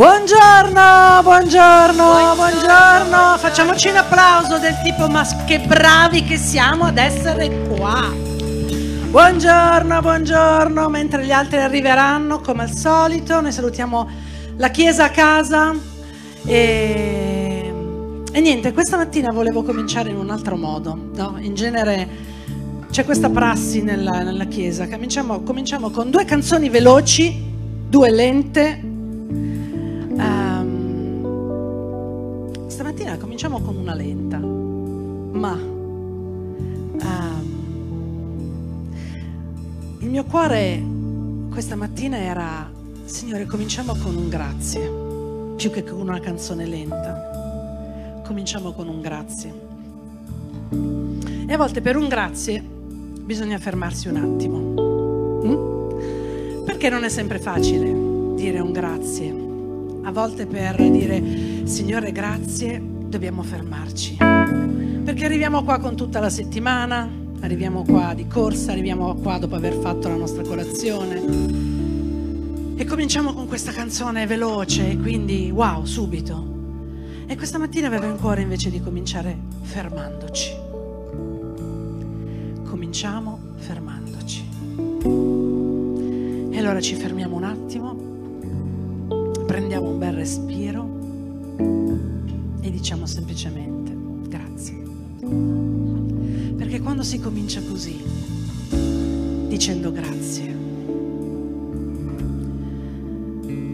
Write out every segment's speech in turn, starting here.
Buongiorno, buongiorno, buongiorno. Facciamoci un applauso del tipo ma che bravi che siamo ad essere qua. Buongiorno, buongiorno. Mentre gli altri arriveranno come al solito, noi salutiamo la chiesa a casa e, e niente, questa mattina volevo cominciare in un altro modo. No? In genere c'è questa prassi nella, nella chiesa. Cominciamo, cominciamo con due canzoni veloci, due lente cominciamo con una lenta, ma um, il mio cuore questa mattina era, Signore, cominciamo con un grazie, più che con una canzone lenta. Cominciamo con un grazie. E a volte per un grazie bisogna fermarsi un attimo. Mm? Perché non è sempre facile dire un grazie. A volte per dire Signore grazie dobbiamo fermarci. Perché arriviamo qua con tutta la settimana, arriviamo qua di corsa, arriviamo qua dopo aver fatto la nostra colazione e cominciamo con questa canzone veloce, quindi wow, subito. E questa mattina avevo in cuore invece di cominciare fermandoci. Cominciamo fermandoci. E allora ci fermiamo un attimo, prendiamo un bel respiro e diciamo semplicemente grazie. Perché quando si comincia così, dicendo grazie,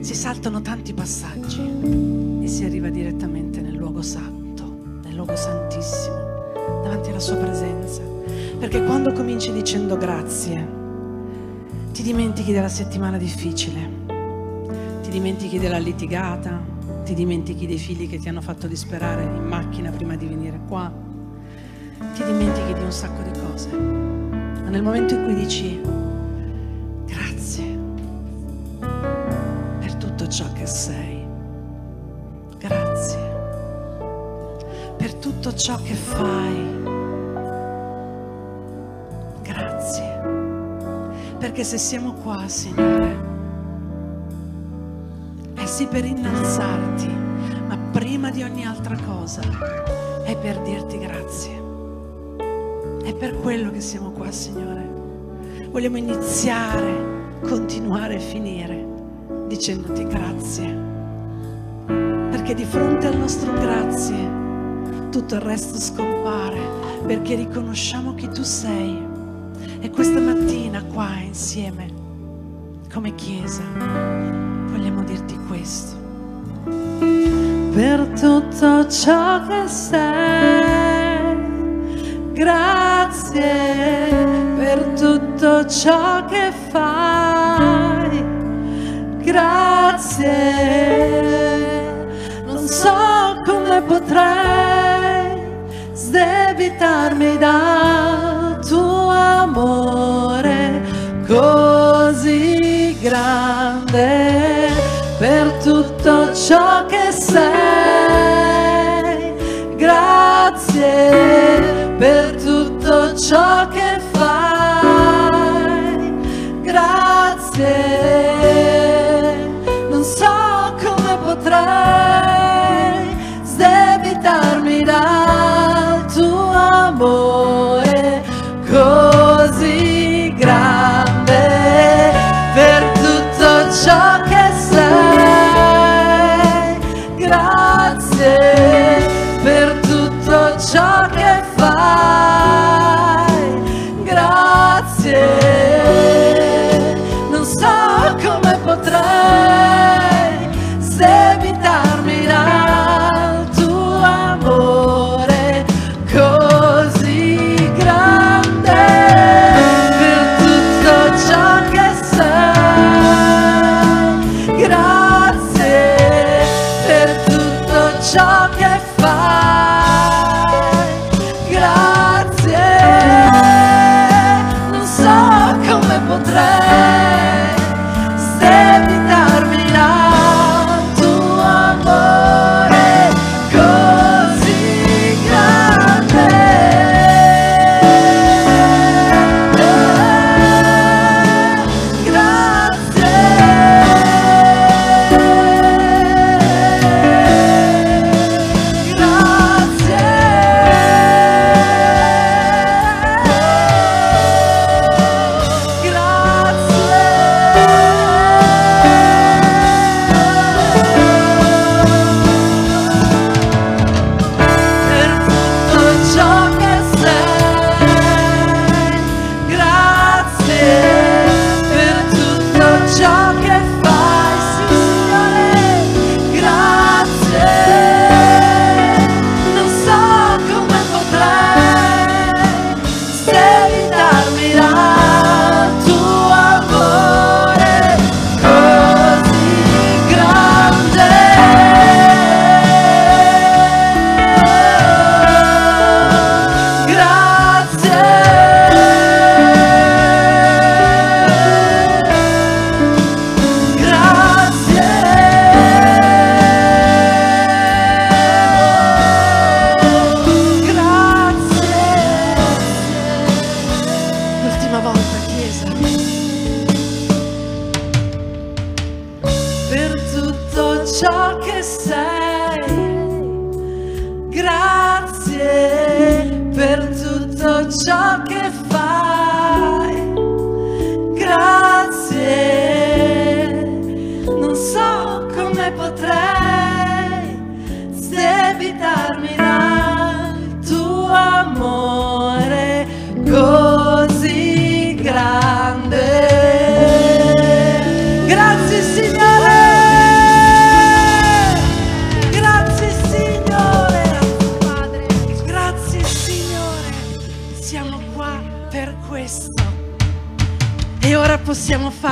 si saltano tanti passaggi e si arriva direttamente nel luogo santo, nel luogo santissimo, davanti alla sua presenza. Perché quando cominci dicendo grazie, ti dimentichi della settimana difficile, dimentichi della litigata, ti dimentichi dei figli che ti hanno fatto disperare in macchina prima di venire qua, ti dimentichi di un sacco di cose. Ma nel momento in cui dici grazie per tutto ciò che sei, grazie per tutto ciò che fai, grazie perché se siamo qua, Signore, sì per innalzarti, ma prima di ogni altra cosa è per dirti grazie. È per quello che siamo qua, Signore. Vogliamo iniziare, continuare e finire dicendoti grazie. Perché di fronte al nostro grazie tutto il resto scompare, perché riconosciamo chi tu sei. E questa mattina qua insieme, come Chiesa, questo. Per tutto ciò che sei, grazie per tutto ciò che fai, grazie. Non so come potrei sdebitarmi dal tuo amore così grande per tutto ciò che sei. Grazie per tutto ciò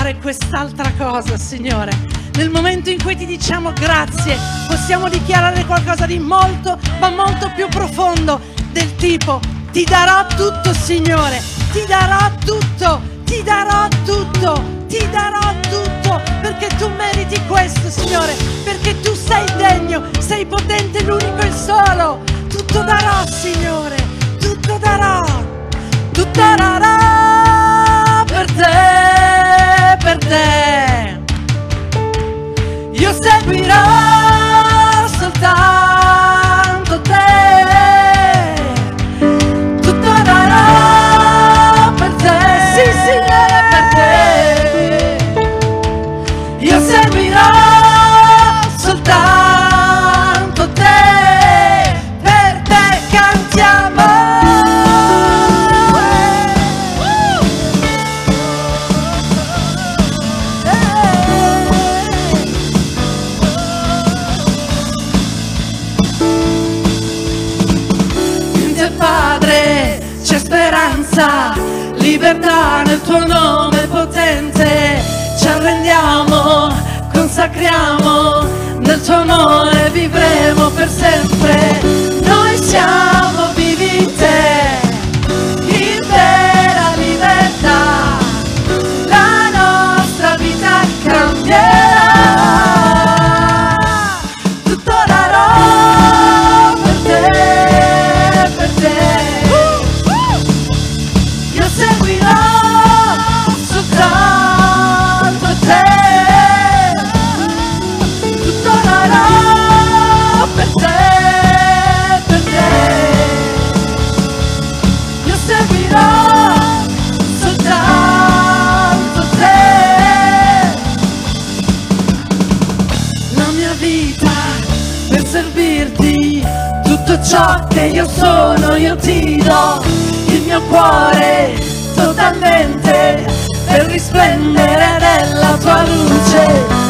fare quest'altra cosa, Signore. Nel momento in cui ti diciamo grazie, possiamo dichiarare qualcosa di molto, ma molto più profondo, del tipo, ti darò tutto, Signore, ti darò tutto, ti darò tutto, ti darò tutto, perché tu meriti questo, Signore, perché tu sei degno, sei potente, l'unico e il solo. Tutto darò, Signore, tutto darò, tutto darò per te, per te. Io seguirò consacriamo, nel tuo amore vivremo per sempre. Noi siamo cuore totalmente per risplendere della tua luce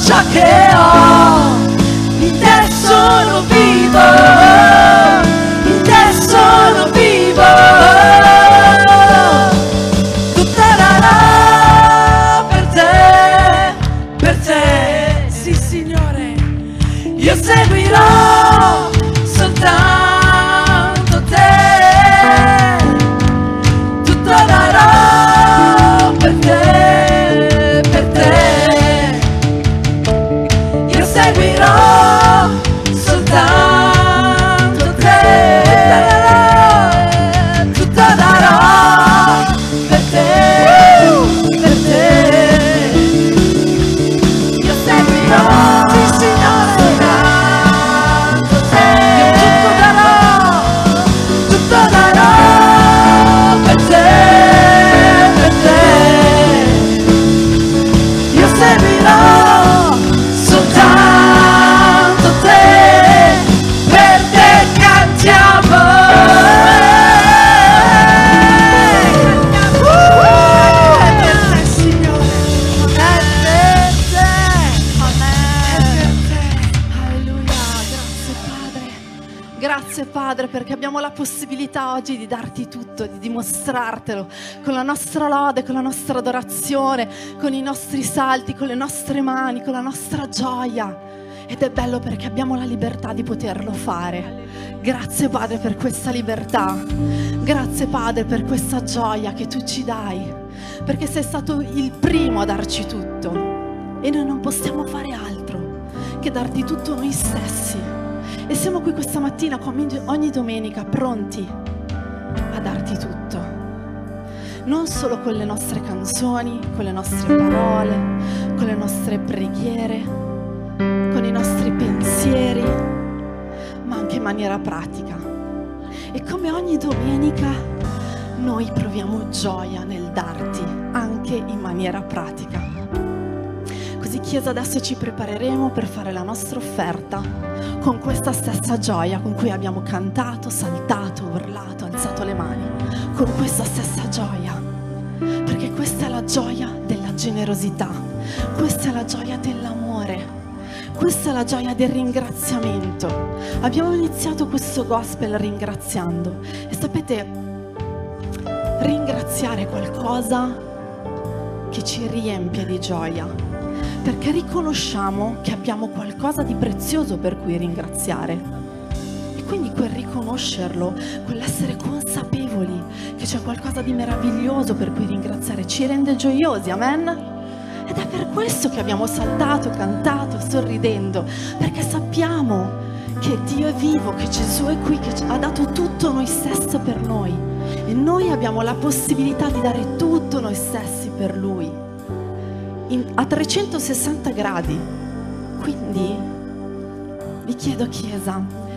ciò che ho, in te sono vivo, in te sono vivo. Oggi di darti tutto, di dimostrartelo con la nostra lode, con la nostra adorazione, con i nostri salti, con le nostre mani, con la nostra gioia. Ed è bello perché abbiamo la libertà di poterlo fare. Grazie Padre per questa libertà. Grazie Padre per questa gioia che tu ci dai. Perché sei stato il primo a darci tutto. E noi non possiamo fare altro che darti tutto noi stessi. E siamo qui questa mattina come ogni domenica pronti a darti tutto. Non solo con le nostre canzoni, con le nostre parole, con le nostre preghiere con i nostri pensieri, ma anche in maniera pratica. E come ogni domenica noi proviamo gioia nel darti, anche in maniera pratica. Così Chiesa adesso ci prepareremo per fare la nostra offerta con questa stessa gioia con cui abbiamo cantato, saltato, urlato, alzato le mani, con questa stessa gioia. Perché questa è la gioia della generosità, questa è la gioia dell'amore questa è la gioia del ringraziamento. Abbiamo iniziato questo gospel ringraziando e sapete, ringraziare qualcosa che ci riempie di gioia, perché riconosciamo che abbiamo qualcosa di prezioso per cui ringraziare. Quindi quel riconoscerlo, quell'essere consapevoli che c'è qualcosa di meraviglioso per cui ringraziare, ci rende gioiosi, amen? Ed è per questo che abbiamo saltato, cantato, sorridendo, perché sappiamo che Dio è vivo, che Gesù è qui, che ha dato tutto noi stessi per noi. E noi abbiamo la possibilità di dare tutto noi stessi per Lui, in, a 360 gradi. Quindi vi chiedo, Chiesa,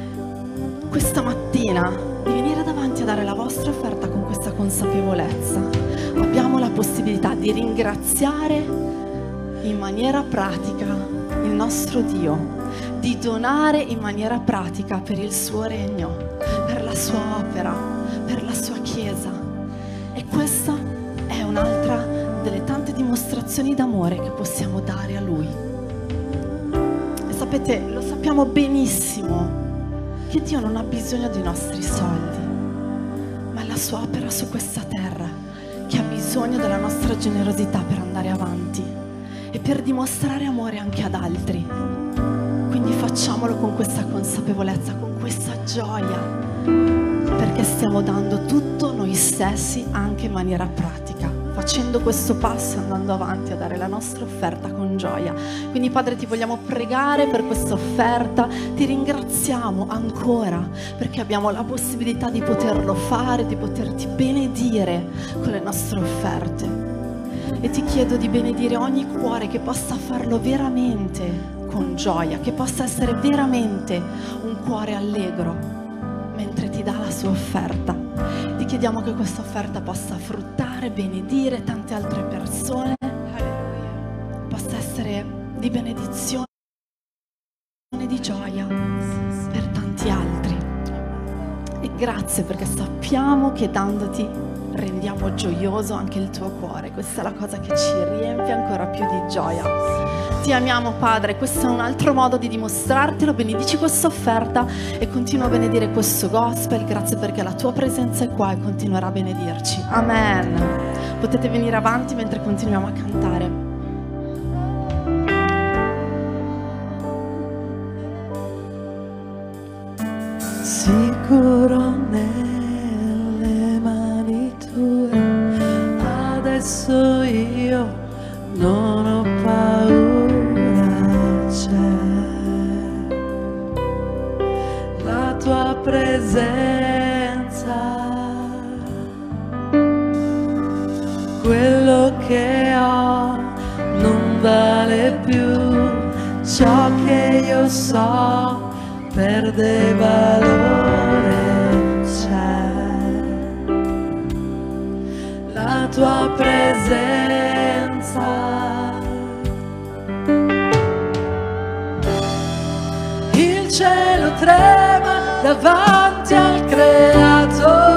questa mattina di venire davanti a dare la vostra offerta con questa consapevolezza. Abbiamo la possibilità di ringraziare in maniera pratica il nostro Dio, di donare in maniera pratica per il suo regno, per la sua opera, per la sua Chiesa. E questa è un'altra delle tante dimostrazioni d'amore che possiamo dare a Lui. E sapete, lo sappiamo benissimo che Dio non ha bisogno dei nostri soldi, ma la sua opera su questa terra che ha bisogno della nostra generosità per andare avanti e per dimostrare amore anche ad altri. Quindi facciamolo con questa consapevolezza, con questa gioia, perché stiamo dando tutto noi stessi anche in maniera pratica, facendo questo passo andando avanti a dare la nostra offerta con gioia. Quindi Padre ti vogliamo pregare per questa offerta, ti ringraziamo ancora perché abbiamo la possibilità di poterlo fare, di poterti benedire con le nostre offerte e ti chiedo di benedire ogni cuore che possa farlo veramente con gioia, che possa essere veramente un cuore allegro mentre ti dà la sua offerta. Ti chiediamo che questa offerta possa fruttare, benedire tante altre persone, possa essere di benedizione e di gioia per tanti altri. E grazie perché sappiamo che dandoti rendiamo gioioso anche il tuo cuore. Questa è la cosa che ci riempie ancora più di gioia. Ti amiamo Padre, questo è un altro modo di dimostrartelo. Benedici questa offerta e continua a benedire questo gospel. Grazie perché la tua presenza è qua e continuerà a benedirci. Amen. Potete venire avanti mentre continuiamo a cantare. Sicuro nel adesso io non ho paura, c'è la tua presenza, quello che ho non vale più, ciò che io so perde valore. Presenza. Il cielo trema davanti al creato.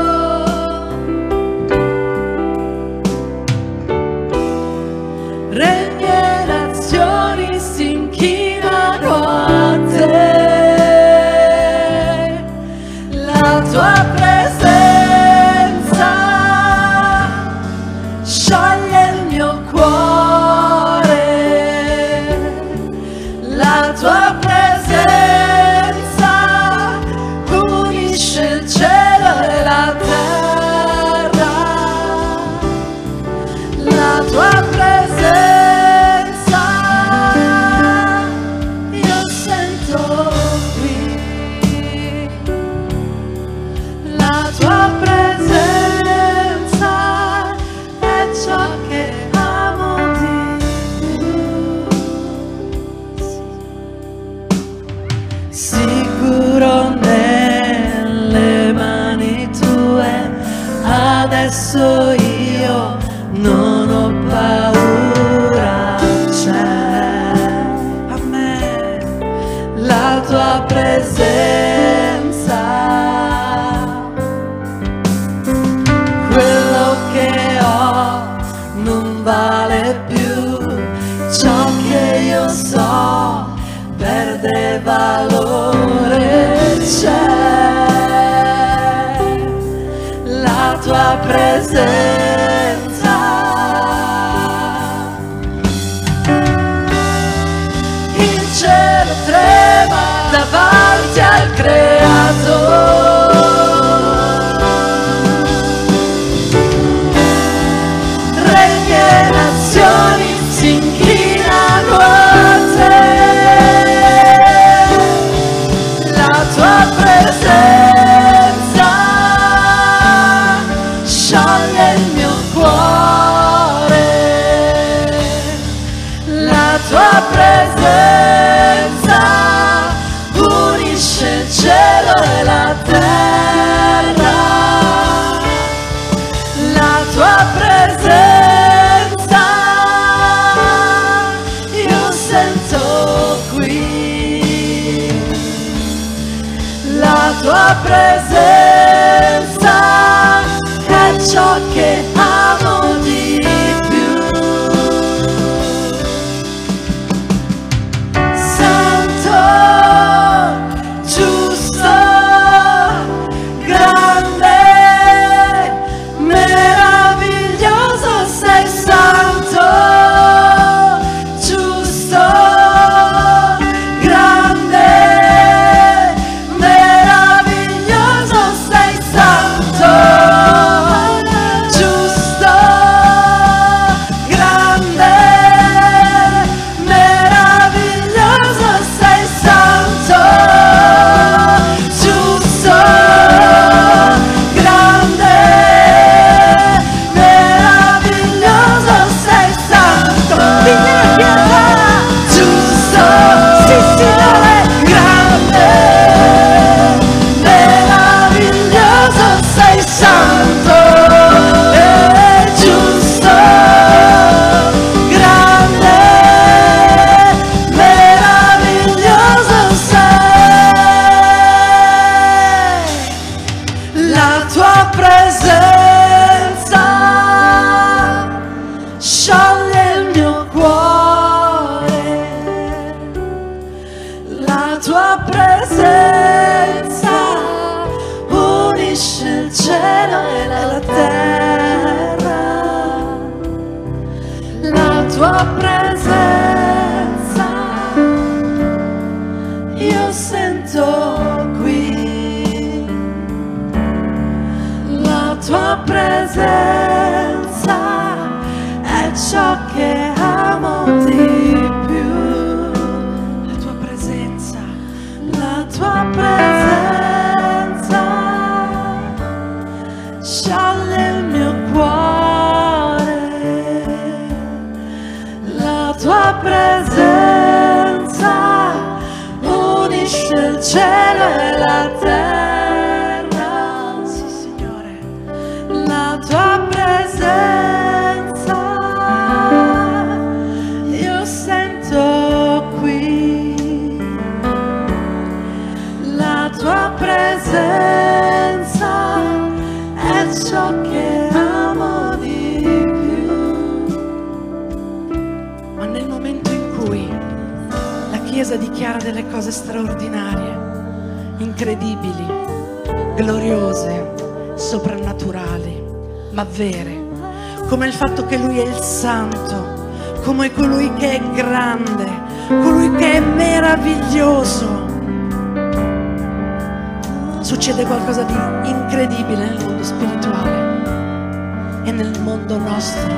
e nel mondo nostro.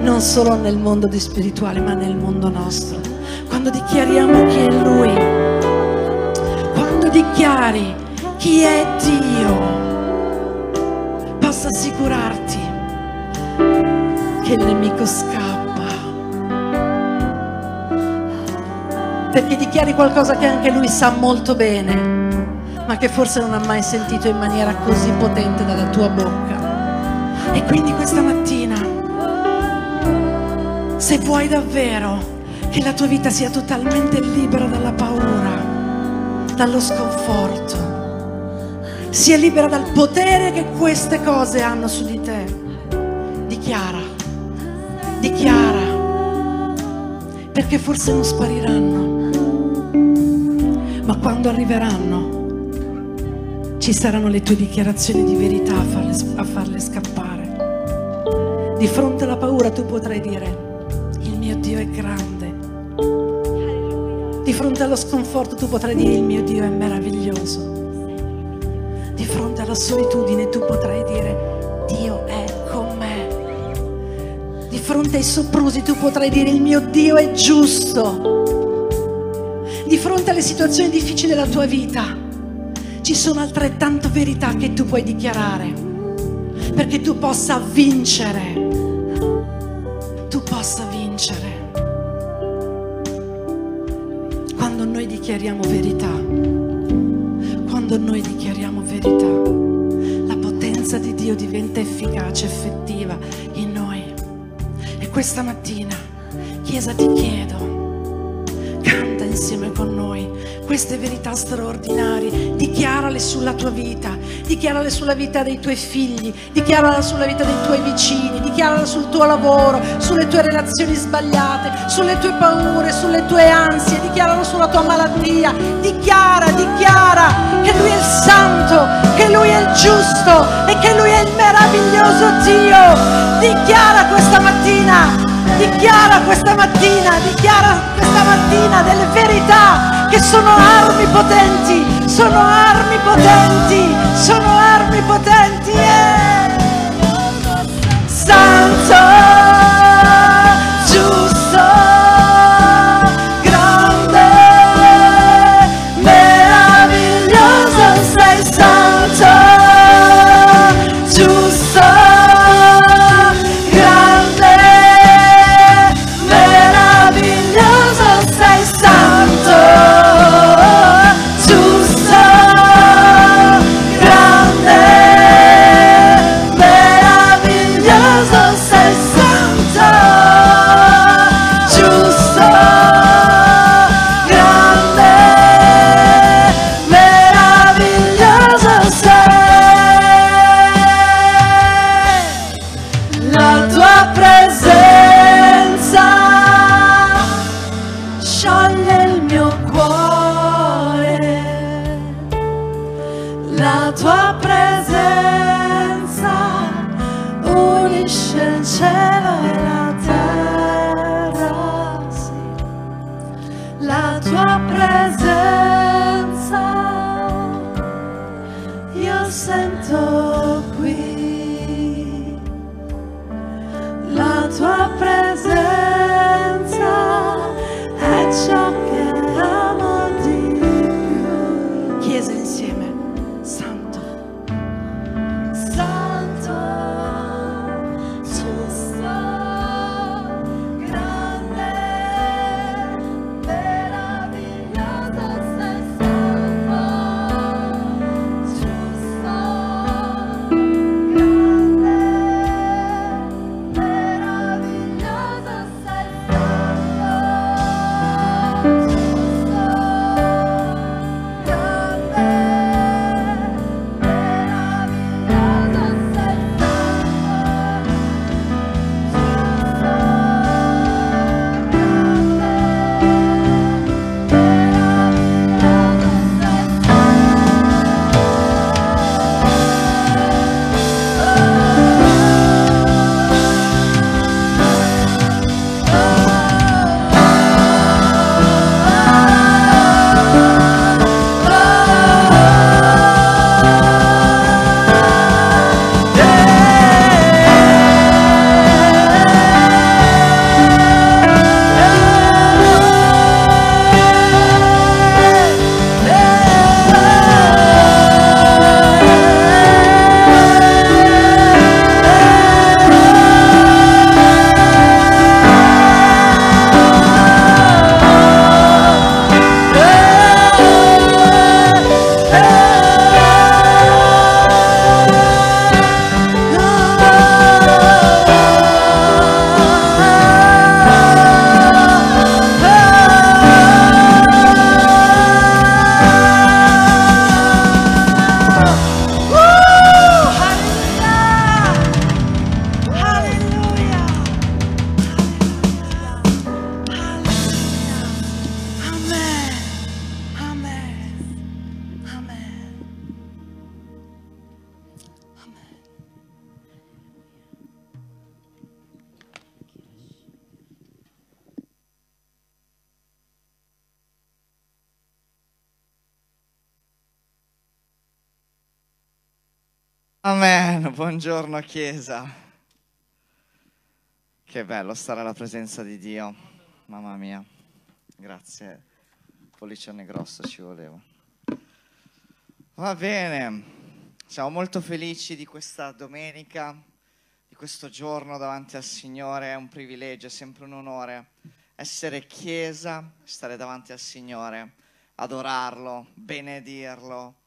Non solo nel mondo di spirituale, ma nel mondo nostro. Quando dichiariamo chi è Lui, quando dichiari chi è Dio, posso assicurarti che il nemico scappa. Perché dichiari qualcosa che anche lui sa molto bene, ma che forse non ha mai sentito in maniera così potente dalla tua bocca. E quindi questa mattina, se vuoi davvero che la tua vita sia totalmente libera dalla paura, dallo sconforto, sia libera dal potere che queste cose hanno su di te, dichiara, dichiara, perché forse non spariranno, ma quando arriveranno ci saranno le tue dichiarazioni di verità a farle, a farle scappare. Di fronte alla paura tu potrai dire, il mio Dio è grande. Di fronte allo sconforto tu potrai dire, il mio Dio è meraviglioso. Di fronte alla solitudine tu potrai dire, Dio è con me. Di fronte ai soprusi tu potrai dire, il mio Dio è giusto. Di fronte alle situazioni difficili della tua vita ci sono altrettanto verità che tu puoi dichiarare perché tu possa vincere. Vincere. Quando noi dichiariamo verità, quando noi dichiariamo verità, la potenza di Dio diventa efficace, effettiva in noi. E questa mattina, Chiesa, ti chiedo, canta insieme con noi queste verità straordinarie, dichiarale sulla tua vita, dichiarale sulla vita dei tuoi figli, dichiarale sulla vita dei tuoi vicini, dichiarale sul tuo lavoro, sulle tue relazioni sbagliate, sulle tue paure, sulle tue ansie, dichiaralo sulla tua malattia, dichiara, dichiara che Lui è il santo, che Lui è il giusto e che Lui è il meraviglioso Dio. Dichiara questa mattina dichiara questa mattina, dichiara questa mattina delle verità che sono armi potenti, sono armi potenti, sono armi potenti. Yeah. Santo, Chiesa. Che bello stare alla presenza di Dio, mamma mia. Grazie, pollicione grosso ci voleva. Va bene, siamo molto felici di questa domenica, di questo giorno davanti al Signore, è un privilegio, è sempre un onore essere Chiesa, stare davanti al Signore, adorarlo, benedirlo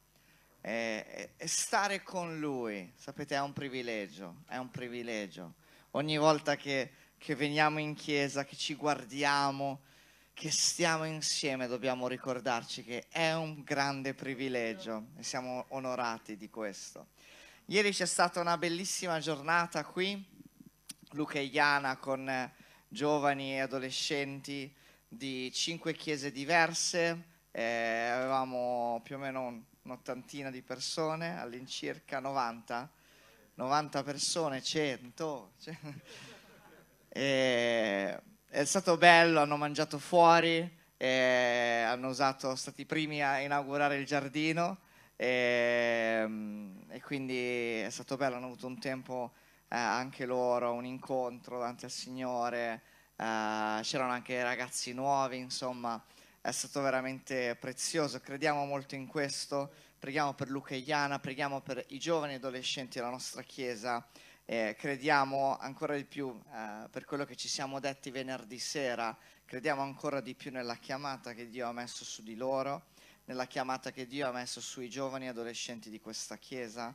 e, stare con Lui. Sapete, è un privilegio, è un privilegio. Ogni volta che, che veniamo in Chiesa, che ci guardiamo, che stiamo insieme, dobbiamo ricordarci che è un grande privilegio e siamo onorati di questo. Ieri c'è stata una bellissima giornata qui, Luca e Iana con giovani e adolescenti di cinque chiese diverse, eh, avevamo più o meno un'ottantina di persone, all'incirca 90, 90 persone, 100. Cioè, e, è stato bello, hanno mangiato fuori, hanno usato, sono stati i primi a inaugurare il giardino e, e, quindi è stato bello, hanno avuto un tempo eh, anche loro, un incontro davanti al Signore, eh, c'erano anche ragazzi nuovi, insomma è stato veramente prezioso, crediamo molto in questo, preghiamo per Luca e Iana, preghiamo per i giovani adolescenti della nostra Chiesa, eh, crediamo ancora di più eh, per quello che ci siamo detti venerdì sera, crediamo ancora di più nella chiamata che Dio ha messo su di loro, nella chiamata che Dio ha messo sui giovani adolescenti di questa Chiesa,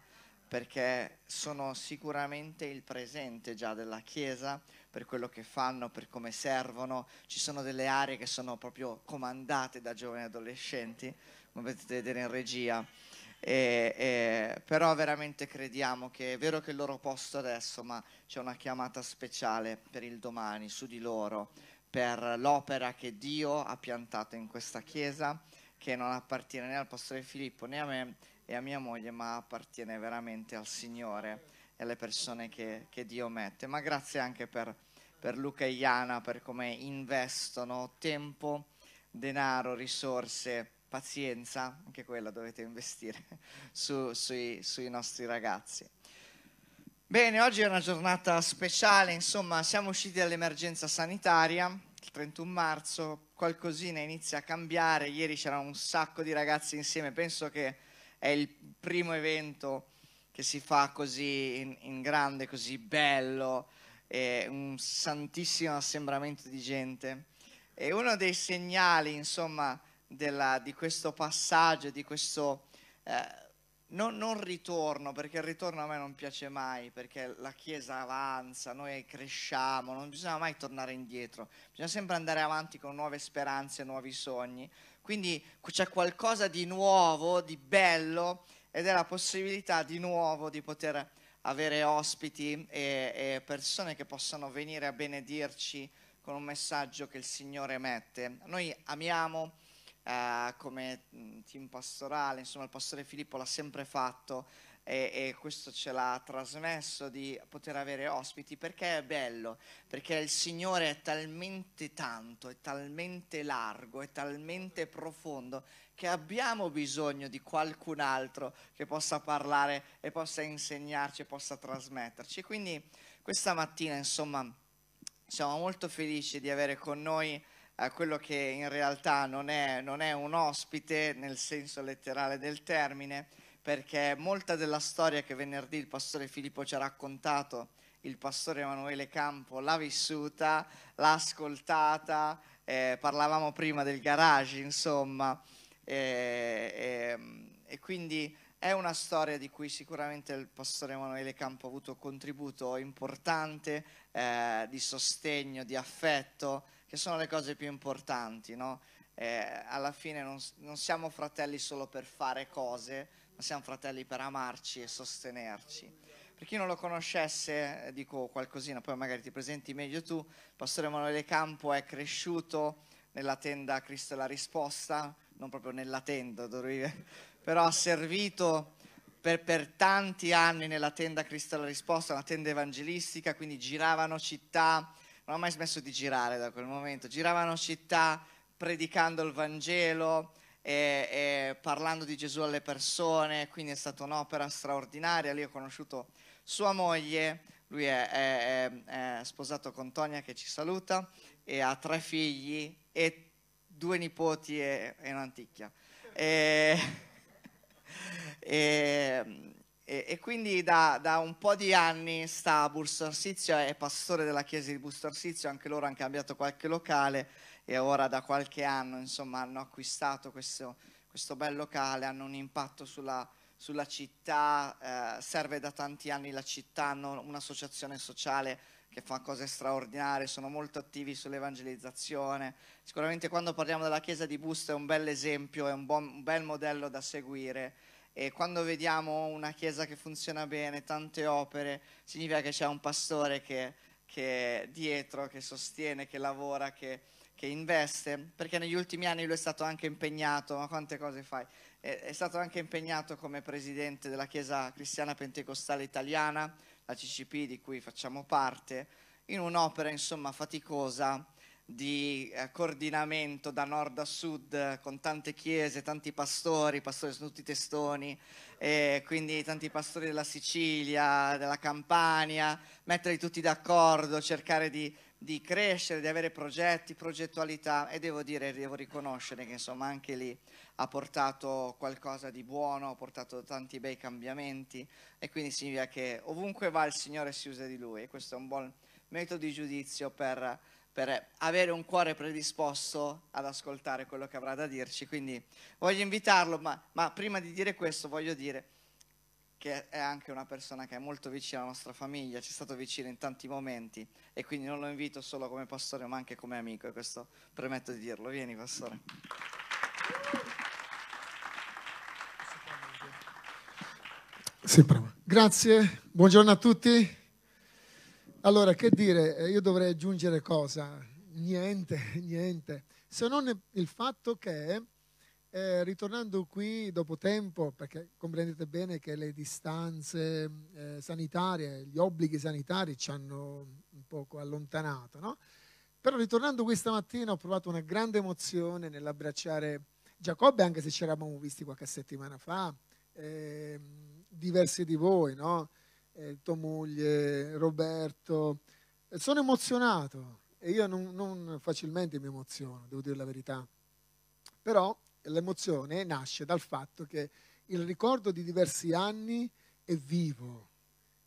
perché sono sicuramente il presente già della Chiesa, per quello che fanno, per come servono. Ci sono delle aree che sono proprio comandate da giovani adolescenti, come potete vedere in regia. E, e, però veramente crediamo che è vero che il loro posto adesso, ma c'è una chiamata speciale per il domani su di loro, per l'opera che Dio ha piantato in questa chiesa, che non appartiene né al pastore Filippo né a me e a mia moglie, ma appartiene veramente al Signore e alle persone che, che Dio mette. Ma grazie anche per, per Luca e Iana, per come investono tempo, denaro, risorse pazienza, anche quella dovete investire su, sui, sui nostri ragazzi. Bene, oggi è una giornata speciale, insomma siamo usciti dall'emergenza sanitaria, il 31 marzo, qualcosina inizia a cambiare, ieri c'era un sacco di ragazzi insieme, penso che è il primo evento che si fa così in, in grande, così bello, un santissimo assembramento di gente. E uno dei segnali, insomma, della, di questo passaggio, di questo eh, non, non, ritorno, perché il ritorno a me non piace mai, perché la Chiesa avanza, noi cresciamo, non bisogna mai tornare indietro, bisogna sempre andare avanti con nuove speranze, nuovi sogni. Quindi c'è qualcosa di nuovo, di bello, ed è la possibilità di nuovo di poter avere ospiti e, e persone che possano venire a benedirci con un messaggio che il Signore mette. Noi amiamo eh, come mm, team pastorale, insomma il pastore Filippo l'ha sempre fatto e, e, questo ce l'ha trasmesso di poter avere ospiti perché è bello, perché il Signore è talmente tanto, è talmente largo, è talmente profondo che abbiamo bisogno di qualcun altro che possa parlare e possa insegnarci possa trasmetterci. Quindi questa mattina, insomma, siamo molto felici di avere con noi a quello che in realtà non è, non è un ospite nel senso letterale del termine, perché molta della storia che venerdì il pastore Filippo ci ha raccontato, il pastore Emanuele Campo l'ha vissuta, l'ha ascoltata, eh, parlavamo prima del garage, insomma, eh, eh, e quindi è una storia di cui sicuramente il pastore Emanuele Campo ha avuto un contributo importante eh, di sostegno, di affetto che sono le cose più importanti, no? eh, alla fine non, non, siamo fratelli solo per fare cose, ma siamo fratelli per amarci e sostenerci. Per chi non lo conoscesse, eh, dico qualcosina, poi magari ti presenti meglio tu, il pastore Emanuele Campo è cresciuto nella tenda Cristo è la risposta, non proprio nella tenda, dove, però ha servito per, per, tanti anni nella tenda Cristo è la risposta, una tenda evangelistica, quindi giravano città, non ho mai smesso di girare da quel momento, giravano città predicando il Vangelo e, e, parlando di Gesù alle persone, quindi è stata un'opera straordinaria. Lì ho conosciuto sua moglie, lui è, è, è, sposato con Tonia che ci saluta e ha tre figli e due nipoti e, e un'anticchia. E, e, e, quindi da, da, un po' di anni sta a Busto Arsizio, è pastore della chiesa di Busto Arsizio, anche loro hanno cambiato qualche locale e ora da qualche anno insomma, hanno acquistato questo, questo bel locale, hanno un impatto sulla, sulla città, eh, serve da tanti anni la città, hanno un'associazione sociale che fa cose straordinarie, sono molto attivi sull'evangelizzazione. Sicuramente quando parliamo della chiesa di Busto è un bel esempio, è un, buon, un bel modello da seguire e quando vediamo una chiesa che funziona bene, tante opere, significa che c'è un pastore che, che è dietro, che sostiene, che lavora, che che investe, perché negli ultimi anni lui è stato anche impegnato, ma quante cose fai? È, è stato anche impegnato come presidente della Chiesa Cristiana Pentecostale Italiana, la CCP di cui facciamo parte, in un'opera insomma faticosa di eh, coordinamento da nord a sud con tante chiese, tanti pastori, pastori sono tutti testoni, e quindi tanti pastori della Sicilia, della Campania, metterli tutti d'accordo, cercare di di crescere, di avere progetti, progettualità e devo dire, devo riconoscere che insomma anche lì ha portato qualcosa di buono, ha portato tanti bei cambiamenti e quindi significa che ovunque va il Signore si usa di Lui e questo è un buon metodo di giudizio per, per avere un cuore predisposto ad ascoltare quello che avrà da dirci. Quindi voglio invitarlo, ma, ma prima di dire questo voglio dire che è anche una persona che è molto vicina alla nostra famiglia, ci è stato vicino in tanti momenti e quindi non lo invito solo come pastore ma anche come amico e questo permetto di dirlo. Vieni pastore. Sì, Grazie, buongiorno a tutti. Allora, che dire, eh, io dovrei aggiungere cosa? Niente, niente, se non il fatto che eh, ritornando qui dopo tempo, perché comprendete bene che le distanze eh, sanitarie, gli obblighi sanitari ci hanno un poco allontanato, no? Però ritornando questa mattina ho provato una grande emozione nell'abbracciare Giacobbe, anche se ci eravamo visti qualche settimana fa, eh, diversi di voi, no? Eh, tua moglie, Roberto. sono emozionato e io non, non facilmente mi emoziono, devo dire la verità. Però l'emozione nasce dal fatto che il ricordo di diversi anni è vivo,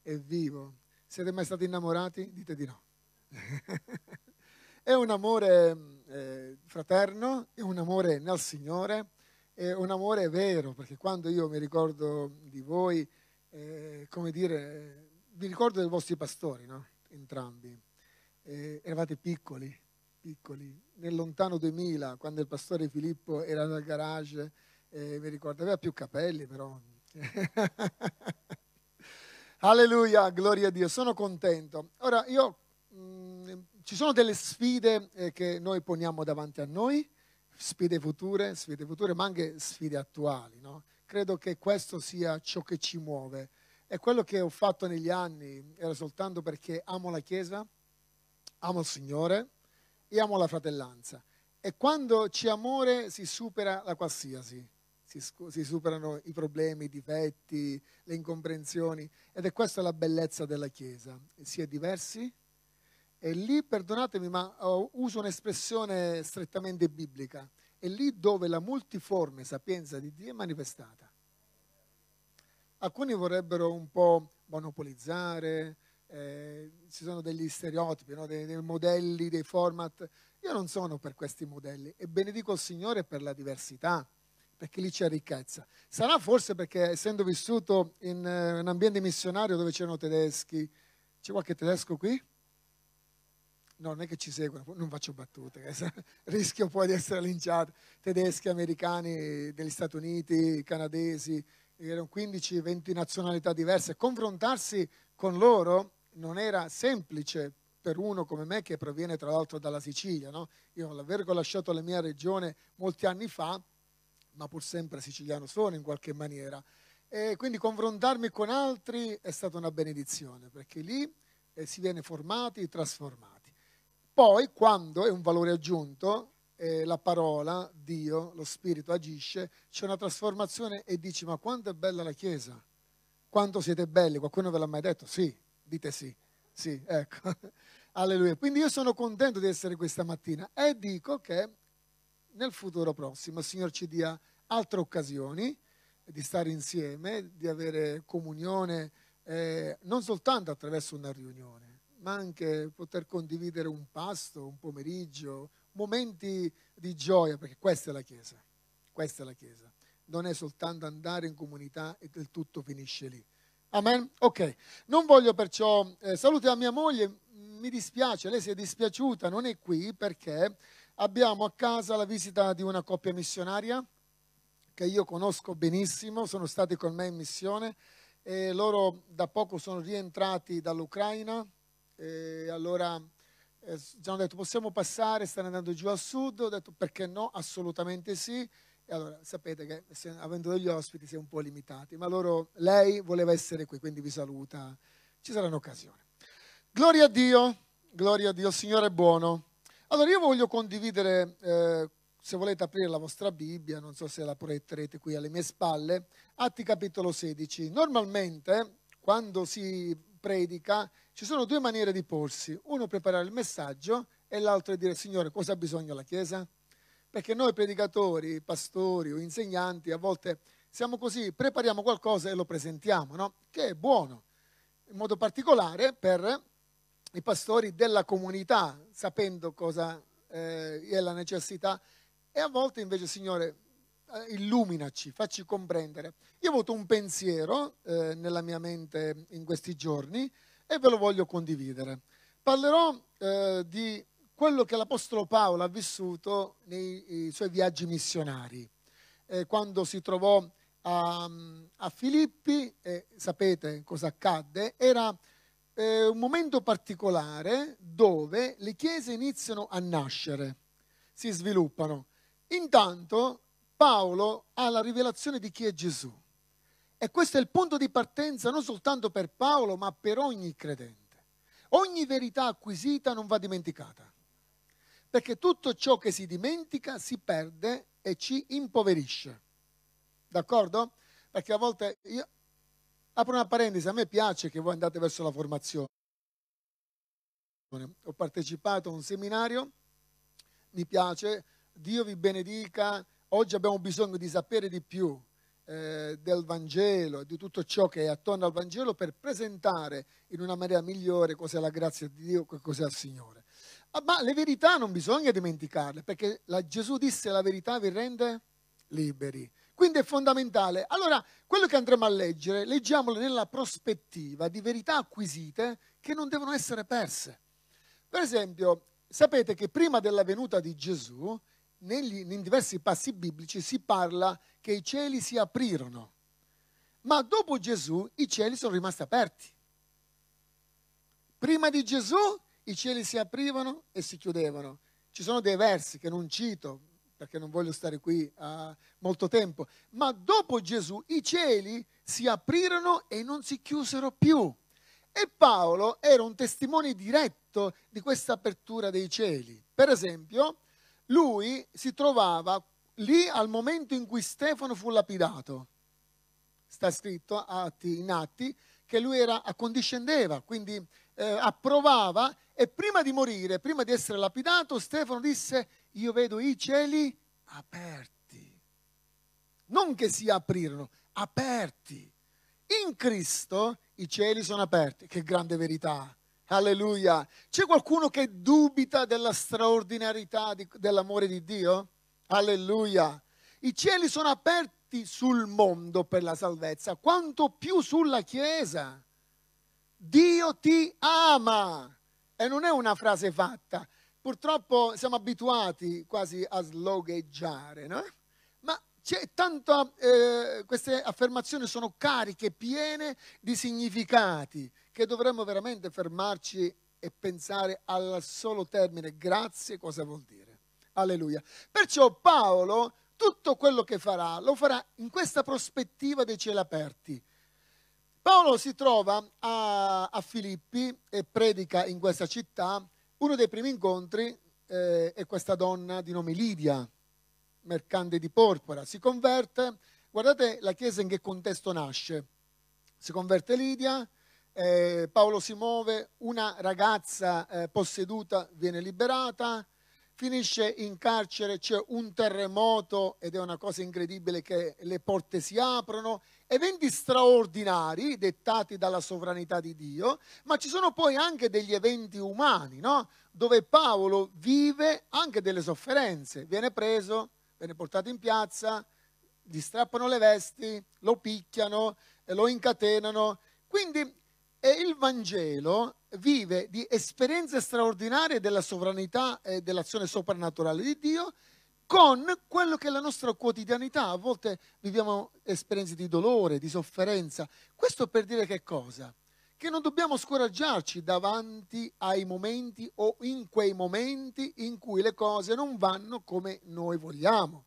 è vivo. Siete mai stati innamorati? Dite di no. è un amore eh, fraterno, è un amore nel Signore, è un amore vero, perché quando io mi ricordo di voi, eh, come dire, vi ricordo dei vostri pastori, no? entrambi. Eh, eravate piccoli, piccoli, nel lontano 2000, quando il pastore Filippo era nel garage, eh, mi ricordo, aveva più capelli però. Alleluia, gloria a Dio, sono contento. Ora, io, mh, mm, ci sono delle sfide eh, che noi poniamo davanti a noi, sfide future, sfide future, ma anche sfide attuali. No? Credo che questo sia ciò che ci muove. E quello che ho fatto negli anni era soltanto perché amo la Chiesa, amo il Signore, e amo la fratellanza. E quando c'è amore si supera la qualsiasi, si, si, superano i problemi, i difetti, le incomprensioni ed è questa la bellezza della Chiesa. Si è diversi e lì, perdonatemi, ma uso un'espressione strettamente biblica, è lì dove la multiforme sapienza di Dio è manifestata. Alcuni vorrebbero un po' monopolizzare, eh, ci sono degli stereotipi, no? dei, dei, modelli, dei format. Io non sono per questi modelli e benedico il Signore per la diversità, perché lì c'è ricchezza. Sarà forse perché essendo vissuto in uh, un ambiente missionario dove c'erano tedeschi, c'è qualche tedesco qui? No, non è che ci seguono, non faccio battute, rischio poi di essere linciato. Tedeschi, americani, degli Stati Uniti, canadesi, erano 15-20 nazionalità diverse. Confrontarsi con loro non era semplice per uno come me che proviene tra l'altro dalla Sicilia. No? Io l'aver lasciato la mia regione molti anni fa, ma pur sempre siciliano sono in qualche maniera. E quindi confrontarmi con altri è stata una benedizione, perché lì eh, si viene formati, trasformati. Poi, quando è un valore aggiunto, eh, la parola, Dio, lo Spirito agisce, c'è una trasformazione e dici ma quanto è bella la Chiesa, quanto siete belli, qualcuno ve l'ha mai detto? Sì, dite sì, sì, ecco, alleluia. Quindi io sono contento di essere questa mattina e dico che nel futuro prossimo il Signore ci dia altre occasioni di stare insieme, di avere comunione, eh, non soltanto attraverso una riunione, ma anche poter condividere un pasto, un pomeriggio, momenti di gioia, perché questa è la Chiesa, questa è la Chiesa. Non è soltanto andare in comunità e del tutto finisce lì. Amen? Ok, non voglio perciò, eh, saluti a mia moglie, mi dispiace, lei si è dispiaciuta, non è qui perché abbiamo a casa la visita di una coppia missionaria che io conosco benissimo, sono stati con me in missione e loro da poco sono rientrati dall'Ucraina e allora eh, ci hanno detto possiamo passare, stanno andando giù al sud, ho detto perché no, assolutamente sì. E allora sapete che avendo degli ospiti si è un po' limitati, ma loro, lei voleva essere qui, quindi vi saluta, ci saranno occasioni. Gloria a Dio, gloria a Dio, il Signore è buono. Allora io voglio condividere, eh, se volete aprire la vostra Bibbia, non so se la proietterete qui alle mie spalle, Atti capitolo 16. Normalmente quando si predica ci sono due maniere di porsi, uno preparare il messaggio e l'altro è dire Signore cosa ha bisogno la Chiesa? Perché noi predicatori, pastori o insegnanti a volte siamo così, prepariamo qualcosa e lo presentiamo, no? che è buono, in modo particolare per i pastori della comunità, sapendo cosa eh, è la necessità, e a volte invece, Signore, eh, illuminaci, facci comprendere. Io ho avuto un pensiero eh, nella mia mente in questi giorni e ve lo voglio condividere. Parlerò eh, di quello che l'Apostolo Paolo ha vissuto nei suoi viaggi missionari, eh, quando si trovò a, a Filippi, e sapete cosa accadde, era eh, un momento particolare dove le chiese iniziano a nascere, si sviluppano. Intanto Paolo ha la rivelazione di chi è Gesù. E questo è il punto di partenza non soltanto per Paolo, ma per ogni credente. Ogni verità acquisita non va dimenticata, perché tutto ciò che si dimentica si perde e ci impoverisce. D'accordo? Perché a volte io, Apro una parentesi, a me piace che voi andate verso la formazione. Ho partecipato a un seminario, mi piace, Dio vi benedica, oggi abbiamo bisogno di sapere di più eh, del Vangelo, di tutto ciò che è attorno al Vangelo per presentare in una maniera migliore cos'è la grazia di Dio, cos'è il Signore. Ah, ma le verità non bisogna dimenticarle, perché Gesù disse la verità vi rende liberi. Quindi è fondamentale. Allora, quello che andremo a leggere, leggiamolo nella prospettiva di verità acquisite che non devono essere perse. Per esempio, sapete che prima della venuta di Gesù, negli, in diversi passi biblici si parla che i cieli si aprirono, ma dopo Gesù i cieli sono rimasti aperti. Prima di Gesù i cieli si aprivano e si chiudevano. Ci sono dei versi che non cito, perché non voglio stare qui uh, molto tempo, ma dopo Gesù i cieli si aprirono e non si chiusero più. E Paolo era un testimone diretto di questa apertura dei cieli. Per esempio, lui si trovava lì al momento in cui Stefano fu lapidato. Sta scritto in atti che lui era, accondiscendeva, quindi eh, approvava e prima di morire, prima di essere lapidato, Stefano disse io vedo i cieli aperti. Non che si aprirono, aperti. In Cristo i cieli sono aperti. Che grande verità. Alleluia. C'è qualcuno che dubita della straordinarietà di, dell'amore di Dio? Alleluia. I cieli sono aperti sul mondo per la salvezza, quanto più sulla Chiesa. Dio ti ama. E non è una frase fatta, purtroppo siamo abituati quasi a slogheggiare, no? Ma c'è tanta, eh, queste affermazioni sono cariche, piene di significati, che dovremmo veramente fermarci e pensare al solo termine grazie cosa vuol dire. Alleluia. Perciò Paolo tutto quello che farà lo farà in questa prospettiva dei cieli aperti. Paolo si trova a, a Filippi e predica in questa città uno dei primi incontri, eh, è questa donna di nome Lidia, mercante di porpora. Si converte, guardate la Chiesa in che contesto nasce. Si converte Lidia, eh, Paolo si muove, una ragazza eh, posseduta viene liberata, finisce in carcere, c'è un terremoto ed è una cosa incredibile che le porte si aprono, eventi straordinari dettati dalla sovranità di Dio, ma ci sono poi anche degli eventi umani, no? dove Paolo vive anche delle sofferenze, viene preso, viene portato in piazza, gli strappano le vesti, lo picchiano, lo incatenano, quindi il Vangelo vive di esperienze straordinarie della sovranità e dell'azione soprannaturale di Dio con quello che è la nostra quotidianità. A volte viviamo esperienze di dolore, di sofferenza. Questo per dire che cosa? Che non dobbiamo scoraggiarci davanti ai momenti o in quei momenti in cui le cose non vanno come noi vogliamo,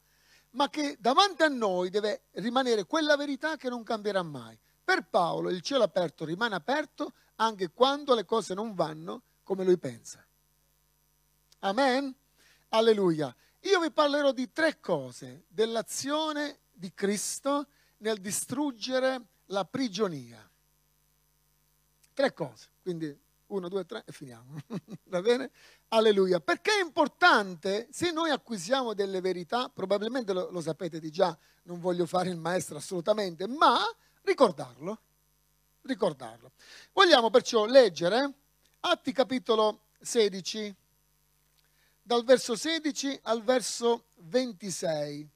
ma che davanti a noi deve rimanere quella verità che non cambierà mai. Per Paolo il cielo aperto rimane aperto anche quando le cose non vanno come lui pensa. Amen? Alleluia. Io vi parlerò di tre cose dell'azione di Cristo nel distruggere la prigionia. Tre cose, quindi uno, due, tre e finiamo. Va bene? Alleluia. Perché è importante, se noi acquisiamo delle verità, probabilmente lo, lo sapete di già, non voglio fare il maestro assolutamente, ma ricordarlo, ricordarlo. Vogliamo perciò leggere Atti capitolo 16, dal verso 16 al verso 26.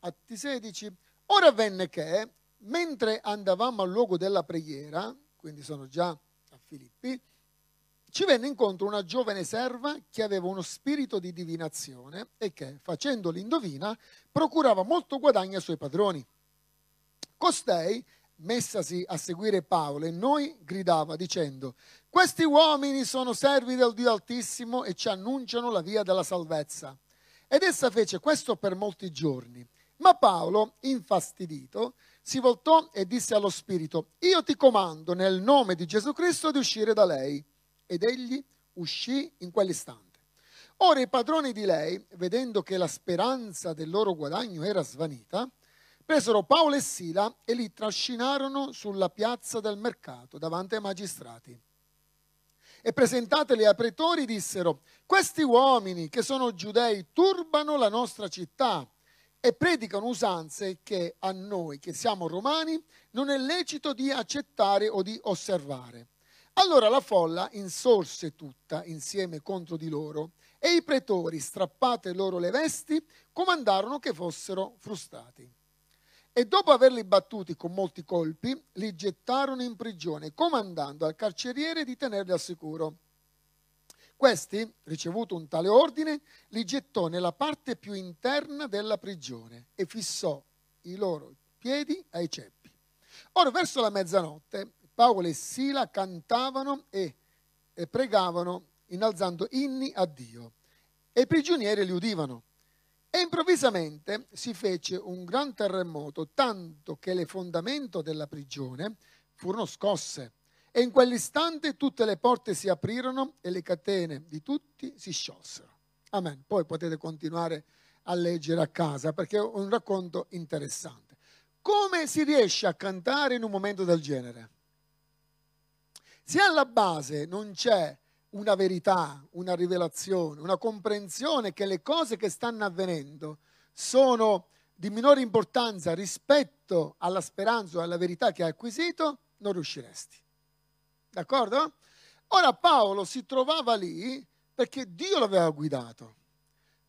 Atti 16. Ora avvenne che, mentre andavamo al luogo della preghiera, quindi sono già a Filippi, ci venne incontro una giovane serva che aveva uno spirito di divinazione e che, facendo l'indovina, procurava molto guadagno ai suoi padroni. Costei, messasi a seguire Paolo e noi, gridava dicendo, questi uomini sono servi del Dio Altissimo e ci annunciano la via della salvezza. Ed essa fece questo per molti giorni. Ma Paolo, infastidito, si voltò e disse allo spirito, io ti comando nel nome di Gesù Cristo di uscire da lei. Ed egli uscì in quell'istante. Ora i padroni di lei, vedendo che la speranza del loro guadagno era svanita, presero Paolo e Sila e li trascinarono sulla piazza del mercato davanti ai magistrati. E presentateli ai pretori dissero, questi uomini che sono giudei turbano la nostra città e predicano usanze che a noi, che siamo romani, non è lecito di accettare o di osservare. Allora la folla insorse tutta insieme contro di loro e i pretori, strappate loro le vesti, comandarono che fossero frustati e dopo averli battuti con molti colpi, li gettarono in prigione, comandando al carceriere di tenerli al sicuro. Questi, ricevuto un tale ordine, li gettò nella parte più interna della prigione e fissò i loro piedi ai ceppi. Ora, verso la mezzanotte, Paolo e Sila cantavano e, e pregavano, innalzando inni a Dio, e i prigionieri li udivano. E improvvisamente si fece un gran terremoto, tanto che le fondamenta della prigione furono scosse. E in quell'istante tutte le porte si aprirono e le catene di tutti si sciolsero. Amen. Poi potete continuare a leggere a casa perché è un racconto interessante. Come si riesce a cantare in un momento del genere? Se alla base non c'è una verità, una rivelazione, una comprensione che le cose che stanno avvenendo sono di minore importanza rispetto alla speranza o alla verità che hai acquisito, non riusciresti. D'accordo? Ora Paolo si trovava lì perché Dio l'aveva guidato.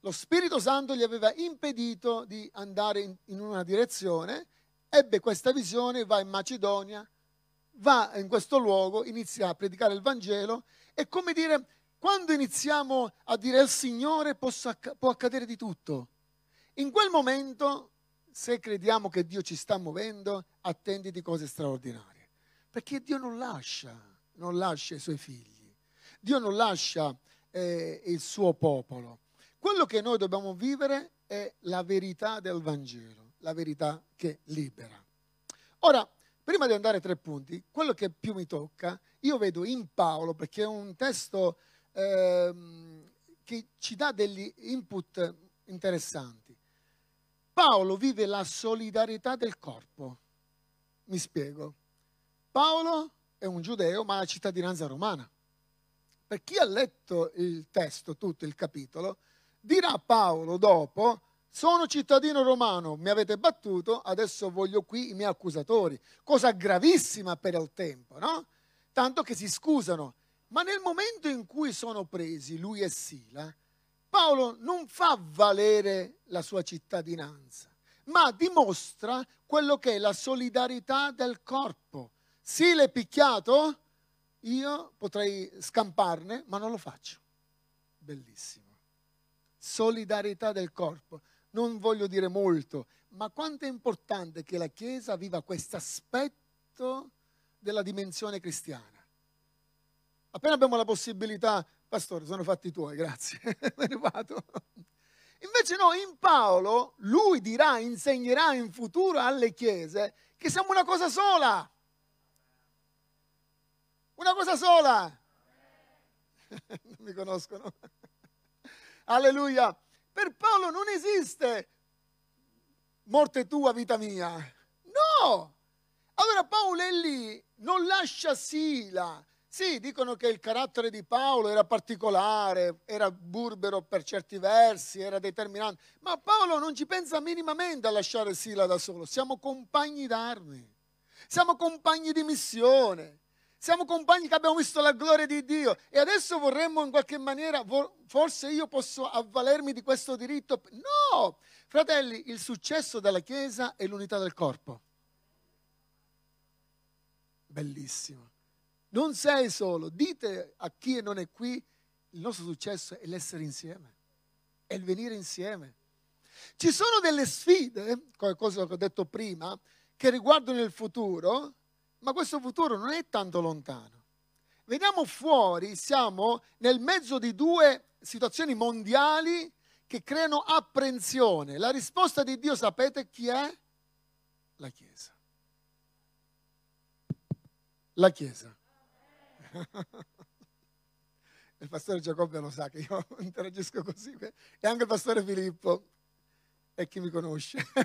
Lo Spirito Santo gli aveva impedito di andare in, una direzione, ebbe questa visione, va in Macedonia, va in questo luogo, inizia a predicare il Vangelo è come dire, quando iniziamo a dire al Signore posso, può accadere di tutto. In quel momento, se crediamo che Dio ci sta muovendo, attenditi cose straordinarie. Perché Dio non lascia, non lascia i suoi figli. Dio non lascia eh, il suo popolo. Quello che noi dobbiamo vivere è la verità del Vangelo, la verità che libera. Ora, Prima di andare ai tre punti, quello che più mi tocca, io vedo in Paolo, perché è un testo ehm, che ci dà degli input interessanti. Paolo vive la solidarietà del corpo. Mi spiego. Paolo è un giudeo ma ha la cittadinanza romana. Per chi ha letto il testo, tutto il capitolo, dirà Paolo dopo, sono cittadino romano, mi avete battuto, adesso voglio qui i miei accusatori. Cosa gravissima per il tempo, no? Tanto che si scusano. Ma nel momento in cui sono presi lui e Sila, Paolo non fa valere la sua cittadinanza, ma dimostra quello che è la solidarietà del corpo. Sila è picchiato, io potrei scamparne, ma non lo faccio. Bellissimo. Solidarietà del corpo. Non voglio dire molto, ma quanto è importante che la Chiesa viva questo aspetto della dimensione cristiana. Appena abbiamo la possibilità, pastore, sono fatti tuoi, grazie. Invece no, in Paolo lui dirà, insegnerà in futuro alle chiese che siamo una cosa sola. Una cosa sola. non mi conoscono. Alleluia. Per Paolo non esiste morte tua, vita mia. No. Allora Paolo è lì, non lascia Sila. Sì, dicono che il carattere di Paolo era particolare, era burbero per certi versi, era determinante, ma Paolo non ci pensa minimamente a lasciare Sila da solo. Siamo compagni d'armi, siamo compagni di missione. Siamo compagni che abbiamo visto la gloria di Dio e adesso vorremmo in qualche maniera, forse io posso avvalermi di questo diritto. No, fratelli, il successo della Chiesa è l'unità del corpo. Bellissimo. Non sei solo, dite a chi non è qui, il nostro successo è l'essere insieme, è il venire insieme. Ci sono delle sfide, cosa che ho detto prima, che riguardano il futuro, ma questo futuro non è tanto lontano. Veniamo fuori, siamo nel mezzo di due situazioni mondiali che creano apprensione. La risposta di Dio sapete chi è? La Chiesa. La Chiesa. il pastore Giacobbe lo sa che io interagisco così e anche il pastore Filippo e chi mi conosce.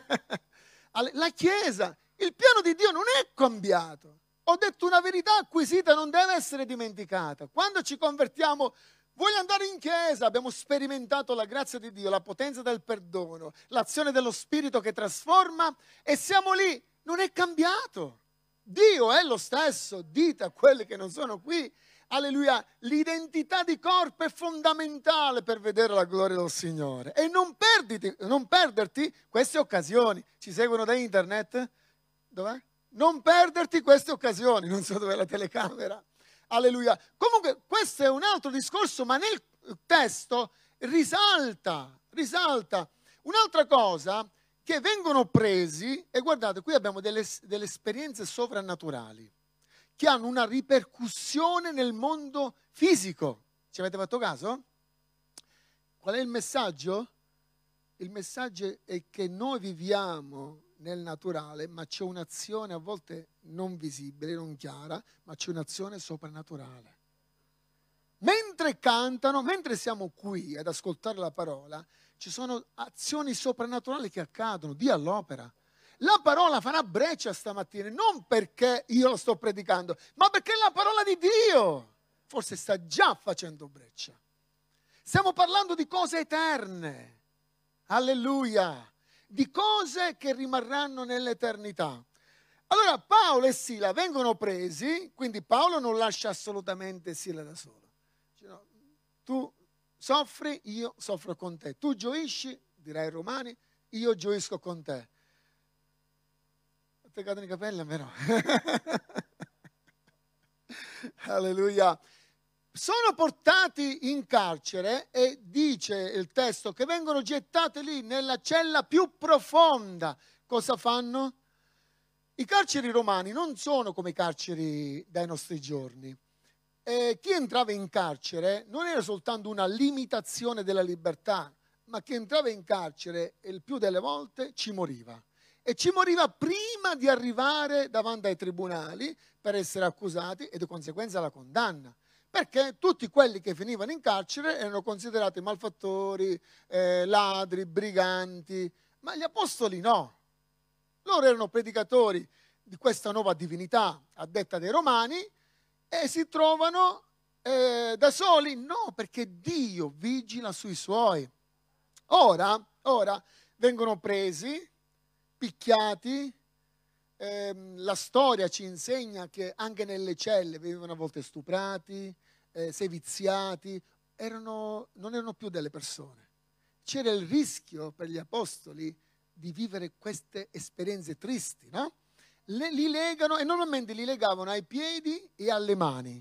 La Chiesa il piano di Dio non è cambiato. Ho detto una verità acquisita non deve essere dimenticata. Quando ci convertiamo, voglio andare in chiesa, abbiamo sperimentato la grazia di Dio, la potenza del perdono, l'azione dello Spirito che trasforma e siamo lì. Non è cambiato. Dio è lo stesso. Dite a quelli che non sono qui, alleluia, l'identità di corpo è fondamentale per vedere la gloria del Signore. E non, perditi, non perderti queste occasioni. Ci seguono da internet? Dov'è? Non perderti queste occasioni, non so dov'è la telecamera. Alleluia. Comunque questo è un altro discorso, ma nel testo risalta, risalta un'altra cosa che vengono presi, e guardate, qui abbiamo delle, delle esperienze sovrannaturali che hanno una ripercussione nel mondo fisico. Ci avete fatto caso? Qual è il messaggio? Il messaggio è che noi viviamo nel naturale, ma c'è un'azione a volte non visibile, non chiara, ma c'è un'azione soprannaturale. Mentre cantano, mentre siamo qui ad ascoltare la parola, ci sono azioni soprannaturali che accadono, Dio all'opera. La parola farà breccia stamattina, non perché io la sto predicando, ma perché è la parola di Dio forse sta già facendo breccia. Stiamo parlando di cose eterne. Alleluia di cose che rimarranno nell'eternità. Allora Paolo e Sila vengono presi, quindi Paolo non lascia assolutamente Sila da solo. no, tu soffri, io soffro con te. Tu gioisci, direi ai romani, io gioisco con te. Ti cadono i capelli no. Alleluia sono portati in carcere e dice il testo che vengono gettate lì nella cella più profonda. Cosa fanno? I carceri romani non sono come i carceri dai nostri giorni. E chi entrava in carcere non era soltanto una limitazione della libertà, ma chi entrava in carcere il più delle volte ci moriva. E ci moriva prima di arrivare davanti ai tribunali per essere accusati e di conseguenza la condanna Perché tutti quelli che finivano in carcere erano considerati malfattori, eh, ladri, briganti, ma gli apostoli no. Loro erano predicatori di questa nuova divinità a detta dei romani e si trovano eh, da soli? No, perché Dio vigila sui suoi. Ora, ora vengono presi, picchiati, ehm, la storia ci insegna che anche nelle celle venivano a volte stuprati, eh, seviziati, erano, non erano più delle persone. C'era il rischio per gli apostoli di vivere queste esperienze tristi, no? Le, li legano e normalmente li legavano ai piedi e alle mani.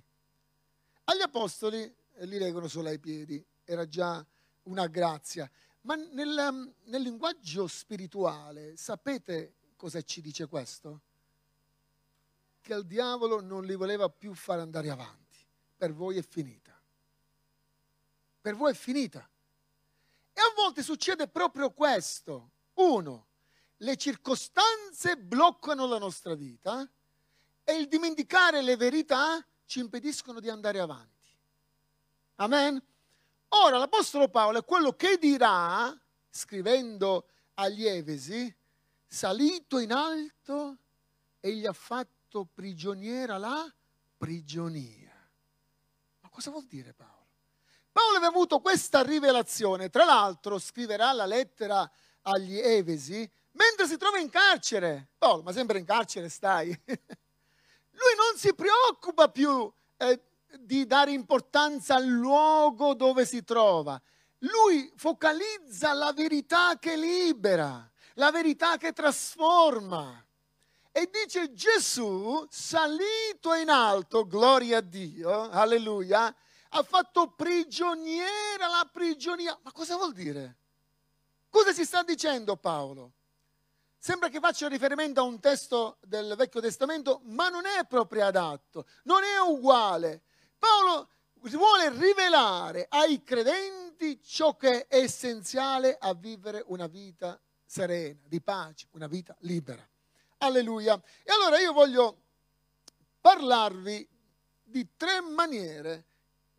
Agli apostoli eh, li legano solo ai piedi, era già una grazia. Ma nel, nel linguaggio spirituale, sapete cosa ci dice questo? Che il diavolo non li voleva più fare andare avanti. Per voi è finita. Per voi è finita. E a volte succede proprio questo. Uno, le circostanze bloccano la nostra vita e il dimenticare le verità ci impediscono di andare avanti. Amen? Ora l'Apostolo Paolo è quello che dirà, scrivendo agli Efesi, salito in alto e gli ha fatto prigioniera la prigionia. Ma cosa vuol dire Paolo? Paolo aveva avuto questa rivelazione, tra l'altro scriverà la lettera agli Efesi mentre si trova in carcere. Paolo, ma sempre in carcere stai? Lui non si preoccupa più eh, di dare importanza al luogo dove si trova. Lui focalizza la verità che libera la verità che trasforma. E dice Gesù, salito in alto, gloria a Dio, alleluia, ha fatto prigioniera la prigionia. Ma cosa vuol dire? Cosa si sta dicendo Paolo? Sembra che faccia riferimento a un testo del Vecchio Testamento, ma non è proprio adatto, non è uguale. Paolo vuole rivelare ai credenti ciò che è essenziale a vivere una vita serena, di pace, una vita libera. Alleluia. E allora io voglio parlarvi di tre maniere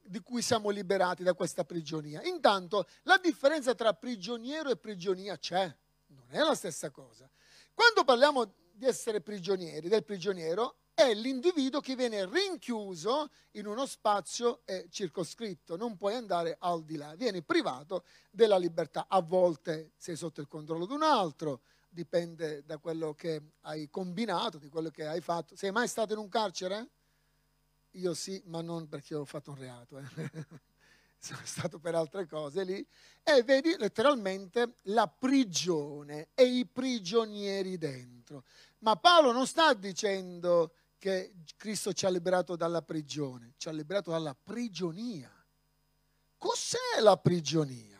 di cui siamo liberati da questa prigionia. Intanto la differenza tra prigioniero e prigionia c'è, non è la stessa cosa. Quando parliamo di essere prigionieri, del prigioniero, è l'individuo che viene rinchiuso in uno spazio eh, circoscritto, non puoi andare al di là, vieni privato della libertà. A volte sei sotto il controllo di un altro, dipende da quello che hai combinato, di quello che hai fatto. Sei mai stato in un carcere? Io sì, ma non perché ho fatto un reato. Eh. Sono stato per altre cose lì. E vedi letteralmente la prigione e i prigionieri dentro. Ma Paolo non sta dicendo che Cristo ci ha liberato dalla prigione, ci ha liberato dalla prigionia. Cos'è la prigionia?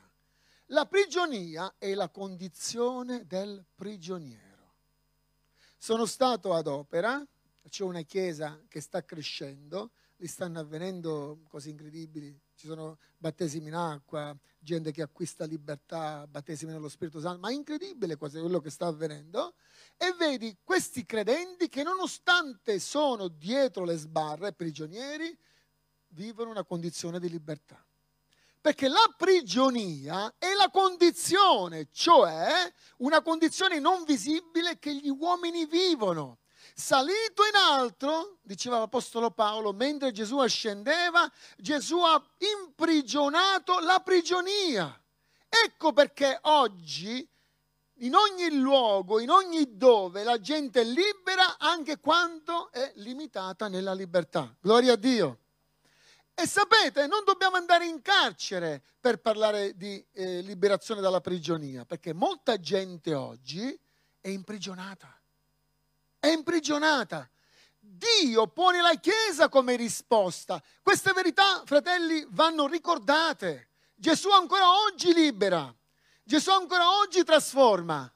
La prigionia è la condizione del prigioniero. Sono stato ad opera, c'è una chiesa che sta crescendo, li stanno avvenendo cose incredibili, ci sono battesimi in acqua, gente che acquista libertà, battesimi nello Spirito Santo, ma è incredibile quello che sta avvenendo. E vedi questi credenti che nonostante sono dietro le sbarre, prigionieri, vivono una condizione di libertà. Perché la prigionia è la condizione, cioè una condizione non visibile che gli uomini vivono. Salito in alto, diceva l'Apostolo Paolo, mentre Gesù ascendeva, Gesù ha imprigionato la prigionia. Ecco perché oggi, in ogni luogo, in ogni dove, la gente è libera anche quando è limitata nella libertà. Gloria a Dio. E sapete, non dobbiamo andare in carcere per parlare di eh, liberazione dalla prigionia, perché molta gente oggi è imprigionata è imprigionata. Dio pone la Chiesa come risposta. Queste verità, fratelli, vanno ricordate. Gesù ancora oggi libera. Gesù ancora oggi trasforma.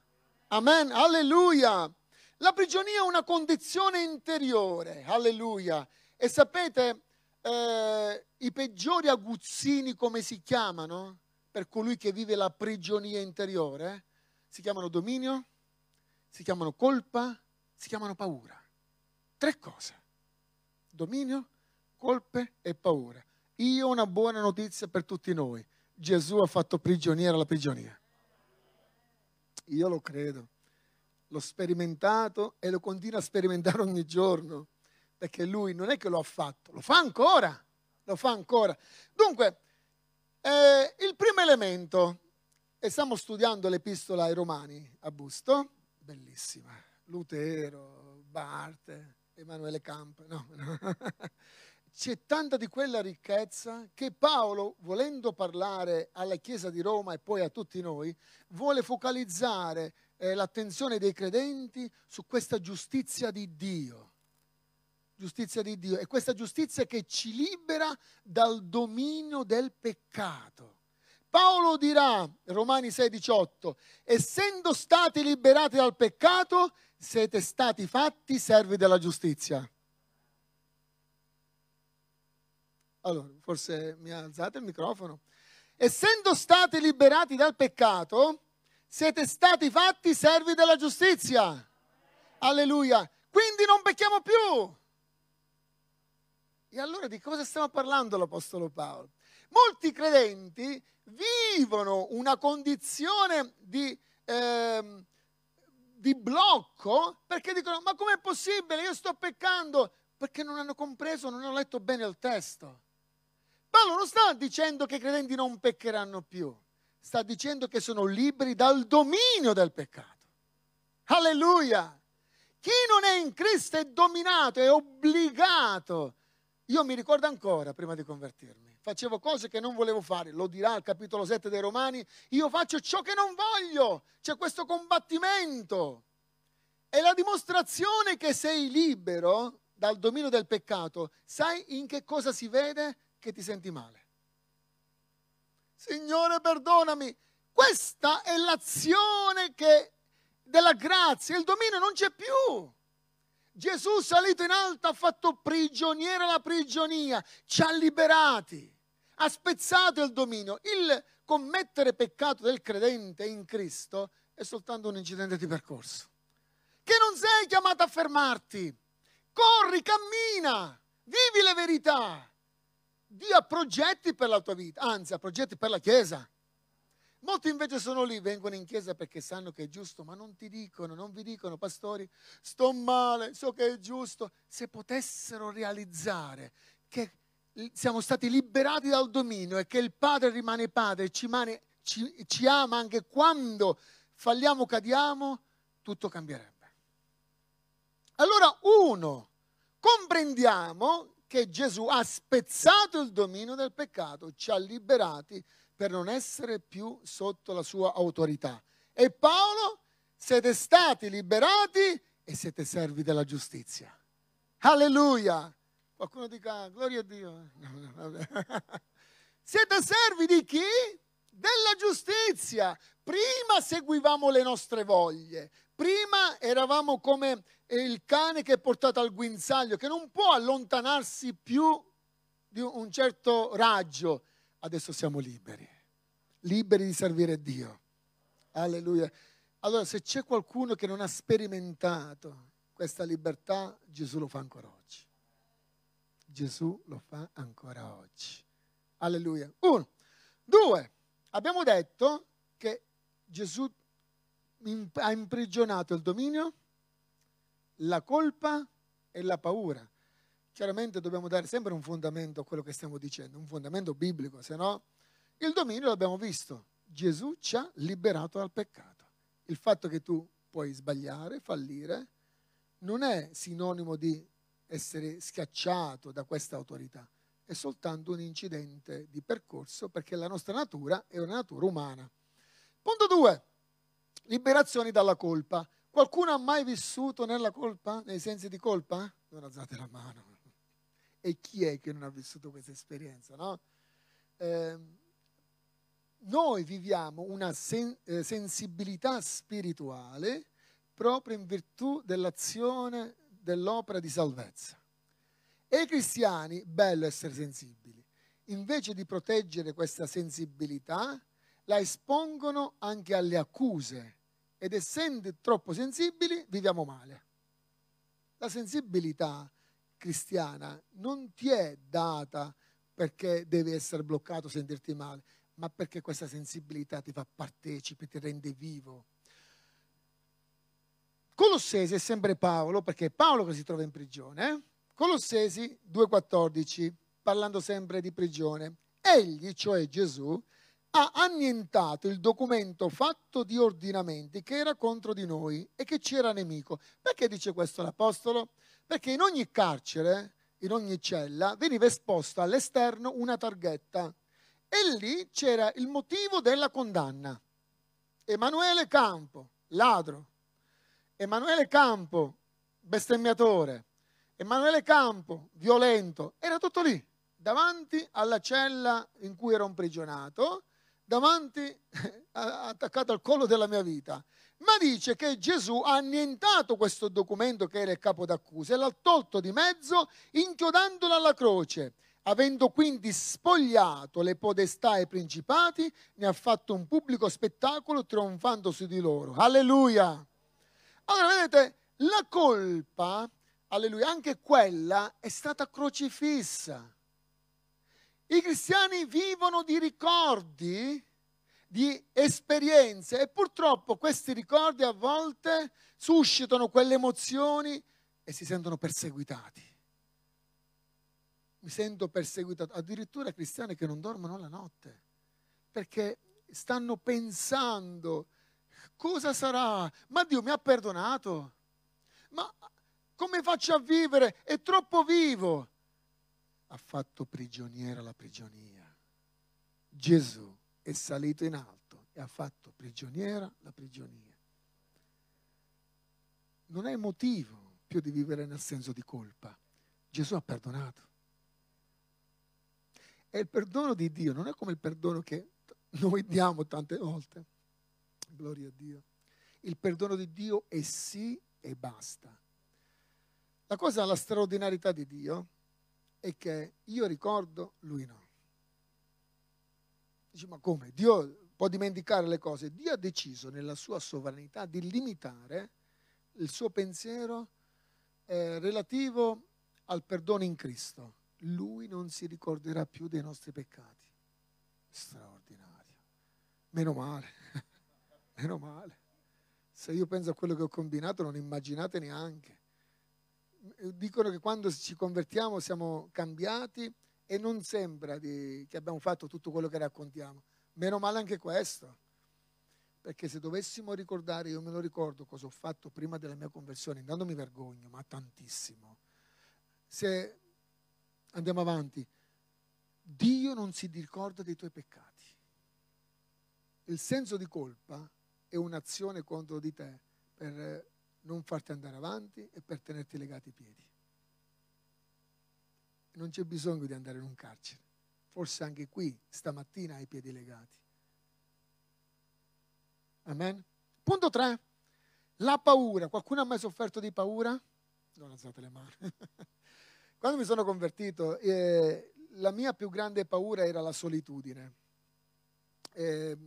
Amen. Alleluia. La prigionia è una condizione interiore. Alleluia. E sapete, eh, i peggiori aguzzini come si chiamano per colui che vive la prigionia interiore? Si chiamano dominio, si chiamano colpa, si chiamano paura. Tre cose. Dominio, colpe e paura. Io ho una buona notizia per tutti noi. Gesù ha fatto prigioniera la prigionia. Io lo credo, l'ho sperimentato e lo continua a sperimentare ogni giorno, perché lui non è che lo ha fatto, lo fa ancora, lo fa ancora. Dunque, eh, il primo elemento, e stiamo studiando l'epistola ai Romani a Busto, bellissima, Lutero, Barte, Emanuele Camp, no, c'è tanta di quella ricchezza che Paolo, volendo parlare alla Chiesa di Roma e poi a tutti noi, vuole focalizzare eh, l'attenzione dei credenti su questa giustizia di Dio. Giustizia di Dio. E questa giustizia che ci libera dal dominio del peccato. Paolo dirà, Romani 6,18, essendo stati liberati dal peccato, siete stati fatti servi della giustizia. Allora, forse mi alzate il microfono. Essendo stati liberati dal peccato, siete stati fatti servi della giustizia. Alleluia. Quindi non pecchiamo più. E allora di cosa stiamo parlando l'Apostolo Paolo? Molti credenti vivono una condizione di, eh, di blocco perché dicono ma com'è possibile? Io sto peccando perché non hanno compreso, non hanno letto bene il testo. Paolo non sta dicendo che i credenti non peccheranno più, sta dicendo che sono liberi dal dominio del peccato. Alleluia! Chi non è in Cristo è dominato, è obbligato. Io mi ricordo ancora, prima di convertirmi, facevo cose che non volevo fare, lo dirà il capitolo 7 dei Romani, io faccio ciò che non voglio, c'è questo combattimento. È la dimostrazione che sei libero dal dominio del peccato. Sai in che cosa si vede? che ti senti male. Signore, perdonami. Questa è l'azione che, della grazia. Il dominio non c'è più. Gesù salito in alto ha fatto prigioniera la prigionia, ci ha liberati, ha spezzato il dominio. Il commettere peccato del credente in Cristo è soltanto un incidente di percorso. Che non sei chiamato a fermarti. Corri, cammina, vivi le verità. Dio ha progetti per la tua vita, anzi ha progetti per la Chiesa. Molti invece sono lì, vengono in chiesa perché sanno che è giusto, ma non ti dicono, non vi dicono, pastori, sto male, so che è giusto. Se potessero realizzare che siamo stati liberati dal dominio e che il Padre rimane Padre, ci, mane, ci, ci ama anche quando falliamo, cadiamo, tutto cambierebbe. Allora, uno, comprendiamo che Gesù ha spezzato il dominio del peccato, ci ha liberati per non essere più sotto la sua autorità. E Paolo, siete stati liberati e siete servi della giustizia. Alleluia! Qualcuno dica, gloria a Dio. siete servi di chi? Della giustizia. Prima seguivamo le nostre voglie, prima eravamo come il cane che è portato al guinzaglio, che non può allontanarsi più di un certo raggio. Adesso siamo liberi, liberi di servire Dio. Alleluia. Allora, se c'è qualcuno che non ha sperimentato questa libertà, Gesù lo fa ancora oggi. Gesù lo fa ancora oggi. Alleluia. Uno. Due. Abbiamo detto che Gesù ha imprigionato il dominio la colpa e la paura. Chiaramente dobbiamo dare sempre un fondamento a quello che stiamo dicendo, un fondamento biblico, se no il dominio l'abbiamo visto. Gesù ci ha liberato dal peccato. Il fatto che tu puoi sbagliare, fallire, non è sinonimo di essere schiacciato da questa autorità, è soltanto un incidente di percorso perché la nostra natura è una natura umana. Punto 2. Liberazioni dalla colpa. Qualcuno ha mai vissuto nella colpa, nei sensi di colpa? Non alzate la mano. E chi è che non ha vissuto questa esperienza? No? Eh, noi viviamo una sen- eh, sensibilità spirituale proprio in virtù dell'azione dell'opera di salvezza. E i cristiani, bello essere sensibili, invece di proteggere questa sensibilità, la espongono anche alle accuse ed essendo troppo sensibili viviamo male. La sensibilità cristiana non ti è data perché devi essere bloccato, sentirti male, ma perché questa sensibilità ti fa partecipe, ti rende vivo. Colossesi è sempre Paolo, perché è Paolo che si trova in prigione. Eh? Colossesi 2,14, parlando sempre di prigione. Egli, cioè Gesù, ha annientato il documento fatto di ordinamenti che era contro di noi e che ci era nemico. Perché dice questo l'Apostolo? Perché in ogni carcere, in ogni cella, veniva esposta all'esterno una targhetta e lì c'era il motivo della condanna. Emanuele Campo, ladro. Emanuele Campo, bestemmiatore. Emanuele Campo, violento. Era tutto lì, davanti alla cella in cui ero imprigionato davanti, attaccato al collo della mia vita. Ma dice che Gesù ha annientato questo documento che era il capo d'accusa e l'ha tolto di mezzo inchiodandolo alla croce. Avendo quindi spogliato le podestà ai principati, ne ha fatto un pubblico spettacolo trionfando su di loro. Alleluia! Allora, vedete, la colpa, alleluia, anche quella è stata crocifissa. I cristiani vivono di ricordi, di esperienze e purtroppo questi ricordi a volte suscitano quelle emozioni e si sentono perseguitati. Mi sento perseguitato, addirittura cristiani che non dormono la notte perché stanno pensando cosa sarà? Ma Dio mi ha perdonato? Ma come faccio a vivere? È troppo vivo ha fatto prigioniera la prigionia. Gesù è salito in alto e ha fatto prigioniera la prigionia. Non hai motivo più di vivere nel senso di colpa. Gesù ha perdonato. E il perdono di Dio non è come il perdono che noi diamo tante volte. Gloria a Dio. Il perdono di Dio è sì e basta. La cosa, la straordinarietà di Dio è che io ricordo, lui no. Dici, ma come? Dio può dimenticare le cose. Dio ha deciso nella sua sovranità di limitare il suo pensiero eh, relativo al perdono in Cristo. Lui non si ricorderà più dei nostri peccati. Straordinario. Meno male. Meno male. Se io penso a quello che ho combinato non immaginate neanche dicono che quando ci convertiamo siamo cambiati e non sembra di, che abbiamo fatto tutto quello che raccontiamo. Meno male anche questo, perché se dovessimo ricordare, io me lo ricordo cosa ho fatto prima della mia conversione, intanto mi vergogno, ma tantissimo. Se andiamo avanti, Dio non si ricorda dei tuoi peccati. Il senso di colpa è un'azione contro di te per non farti andare avanti e per tenerti legati i piedi. Non c'è bisogno di andare in un carcere. Forse anche qui stamattina hai i piedi legati. Amen. Punto 3. La paura. Qualcuno ha mai sofferto di paura? Non alzate le mani. Quando mi sono convertito, eh, la mia più grande paura era la solitudine. Eh,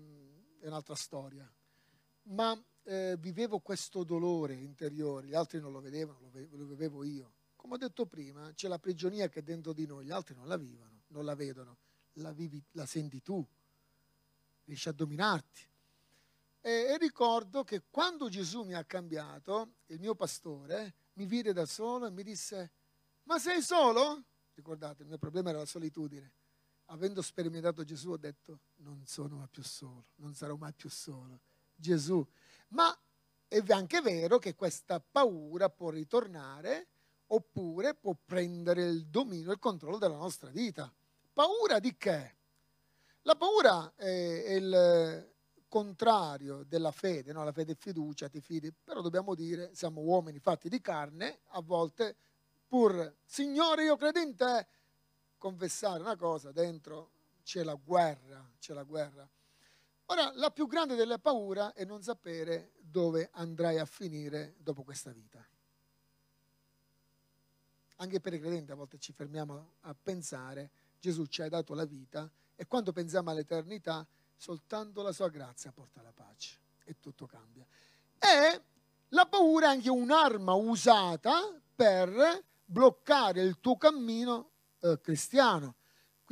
è un'altra storia. Ma eh, vivevo questo dolore interiore, gli altri non lo vedevano, lo, ve- lo vivevo io. Come ho detto prima, c'è la prigionia che è dentro di noi, gli altri non la vivono, non la vedono, la, vivi, la senti tu, riesci a dominarti. E, e ricordo che quando Gesù mi ha cambiato, il mio pastore mi vide da solo e mi disse, ma sei solo? Ricordate, il mio problema era la solitudine. Avendo sperimentato Gesù ho detto, non sono più solo, non sarò mai più solo. Gesù ma è anche vero che questa paura può ritornare oppure può prendere il dominio, il controllo della nostra vita. Paura di che? La paura è il contrario della fede, no? la fede è fiducia, ti fidi, però dobbiamo dire, siamo uomini fatti di carne, a volte pur, Signore io credo in te, confessare una cosa, dentro c'è la guerra, c'è la guerra. Ora, la più grande delle paure è non sapere dove andrai a finire dopo questa vita. Anche per i credenti a volte ci fermiamo a pensare, Gesù ci ha dato la vita e quando pensiamo all'eternità, soltanto la sua grazia porta la pace e tutto cambia. E la paura è anche un'arma usata per bloccare il tuo cammino eh, cristiano.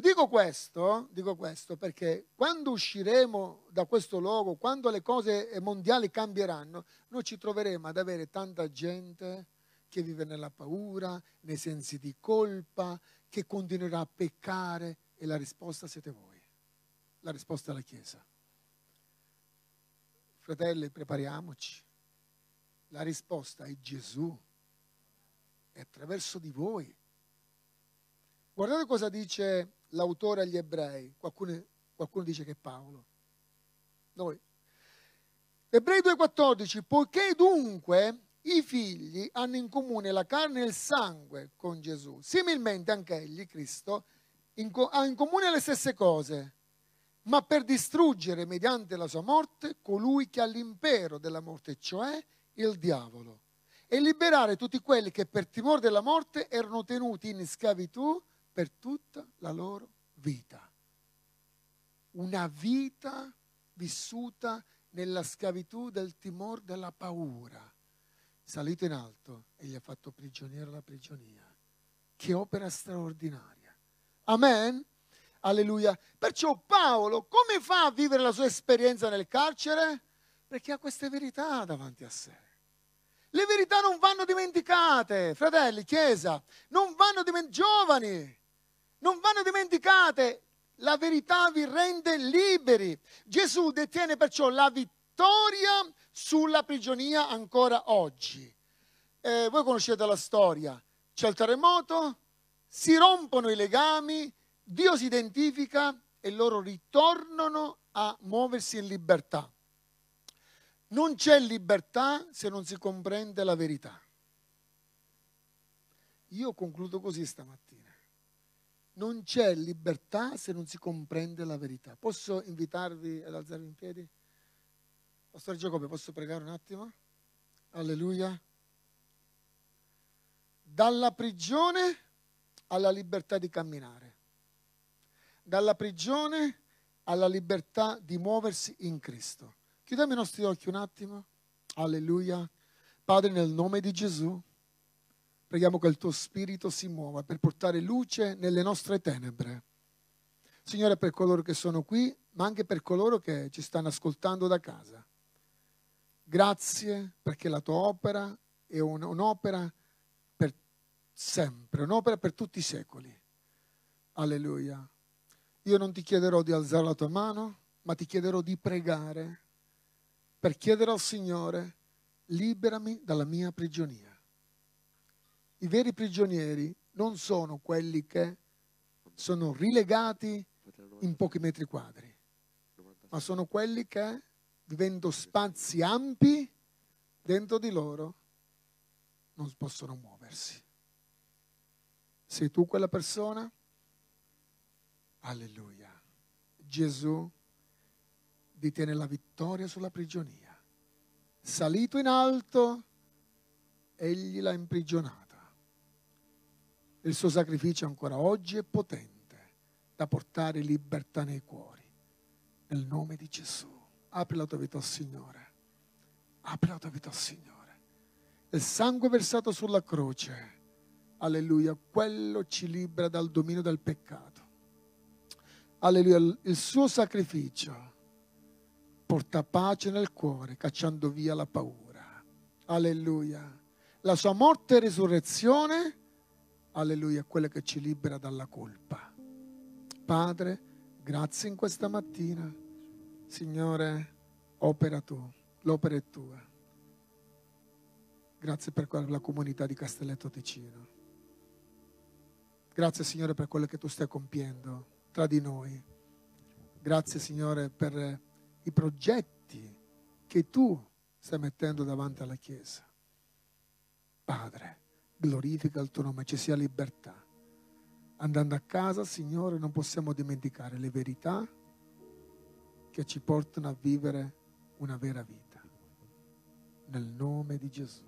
Dico questo, dico questo perché quando usciremo da questo luogo, quando le cose mondiali cambieranno, noi ci troveremo ad avere tanta gente che vive nella paura, nei sensi di colpa, che continuerà a peccare e la risposta siete voi. La risposta è la Chiesa. Fratelli, prepariamoci. La risposta è Gesù. È attraverso di voi. Guardate cosa dice l'autore agli ebrei. Qualcuno, qualcuno dice che è Paolo. Noi. Ebrei 2,14. Poiché dunque i figli hanno in comune la carne e il sangue con Gesù, similmente anche egli, Cristo, in co- ha in comune le stesse cose, ma per distruggere mediante la sua morte colui che ha l'impero della morte, cioè il diavolo, e liberare tutti quelli che per timore della morte erano tenuti in schiavitù per tutta la loro vita. Una vita vissuta nella schiavitù del timore della paura. Salito in alto e gli ha fatto prigioniero la prigionia. Che opera straordinaria. Amen. Alleluia. Perciò Paolo come fa a vivere la sua esperienza nel carcere? Perché ha queste verità davanti a sé. Le verità non vanno dimenticate, fratelli, chiesa, non vanno dimenticate, giovani, non vanno dimenticate. La verità vi rende liberi. Gesù detiene perciò la vittoria sulla prigionia ancora oggi. Eh, voi conoscete la storia. C'è il terremoto, si rompono i legami, Dio si identifica e loro ritornano a muoversi in libertà. Non c'è libertà se non si comprende la verità. Io concludo così stamattina. Non c'è libertà se non si comprende la verità. Posso invitarvi ad alzarvi in piedi? Pastore Giacobbe, posso pregare un attimo? Alleluia. Dalla prigione alla libertà di camminare. Dalla prigione alla libertà di muoversi in Cristo. Chiudiamo i nostri occhi un attimo. Alleluia. Padre, nel nome di Gesù. Preghiamo che il tuo spirito si muova per portare luce nelle nostre tenebre. Signore, per coloro che sono qui, ma anche per coloro che ci stanno ascoltando da casa. Grazie perché la tua opera è un'opera per sempre, un'opera per tutti i secoli. Alleluia. Io non ti chiederò di alzare la tua mano, ma ti chiederò di pregare per chiedere al Signore, liberami dalla mia prigionia. I veri prigionieri non sono quelli che sono rilegati in pochi metri quadri, ma sono quelli che, vivendo spazi ampi dentro di loro, non possono muoversi. Sei tu quella persona? Alleluia. Gesù detiene la vittoria sulla prigionia. Salito in alto, egli l'ha imprigionato il suo sacrificio ancora oggi è potente da portare libertà nei cuori. Nel nome di Gesù. Apri la tua vita al Signore. Apri la tua vita al Signore. Il sangue versato sulla croce, alleluia, quello ci libera dal dominio del peccato. Alleluia, il suo sacrificio porta pace nel cuore, cacciando via la paura. Alleluia. La sua morte e risurrezione alleluia, quello che ci libera dalla colpa. Padre, grazie in questa mattina. Signore, opera tu, l'opera è tua. Grazie per la comunità di Castelletto Ticino. Grazie Signore per quello che tu stai compiendo tra di noi. Grazie Signore per i progetti che tu stai mettendo davanti alla Chiesa. Padre, glorifica il tuo nome, ci sia libertà. Andando a casa, Signore, non possiamo dimenticare le verità che ci portano a vivere una vera vita. Nel nome di Gesù.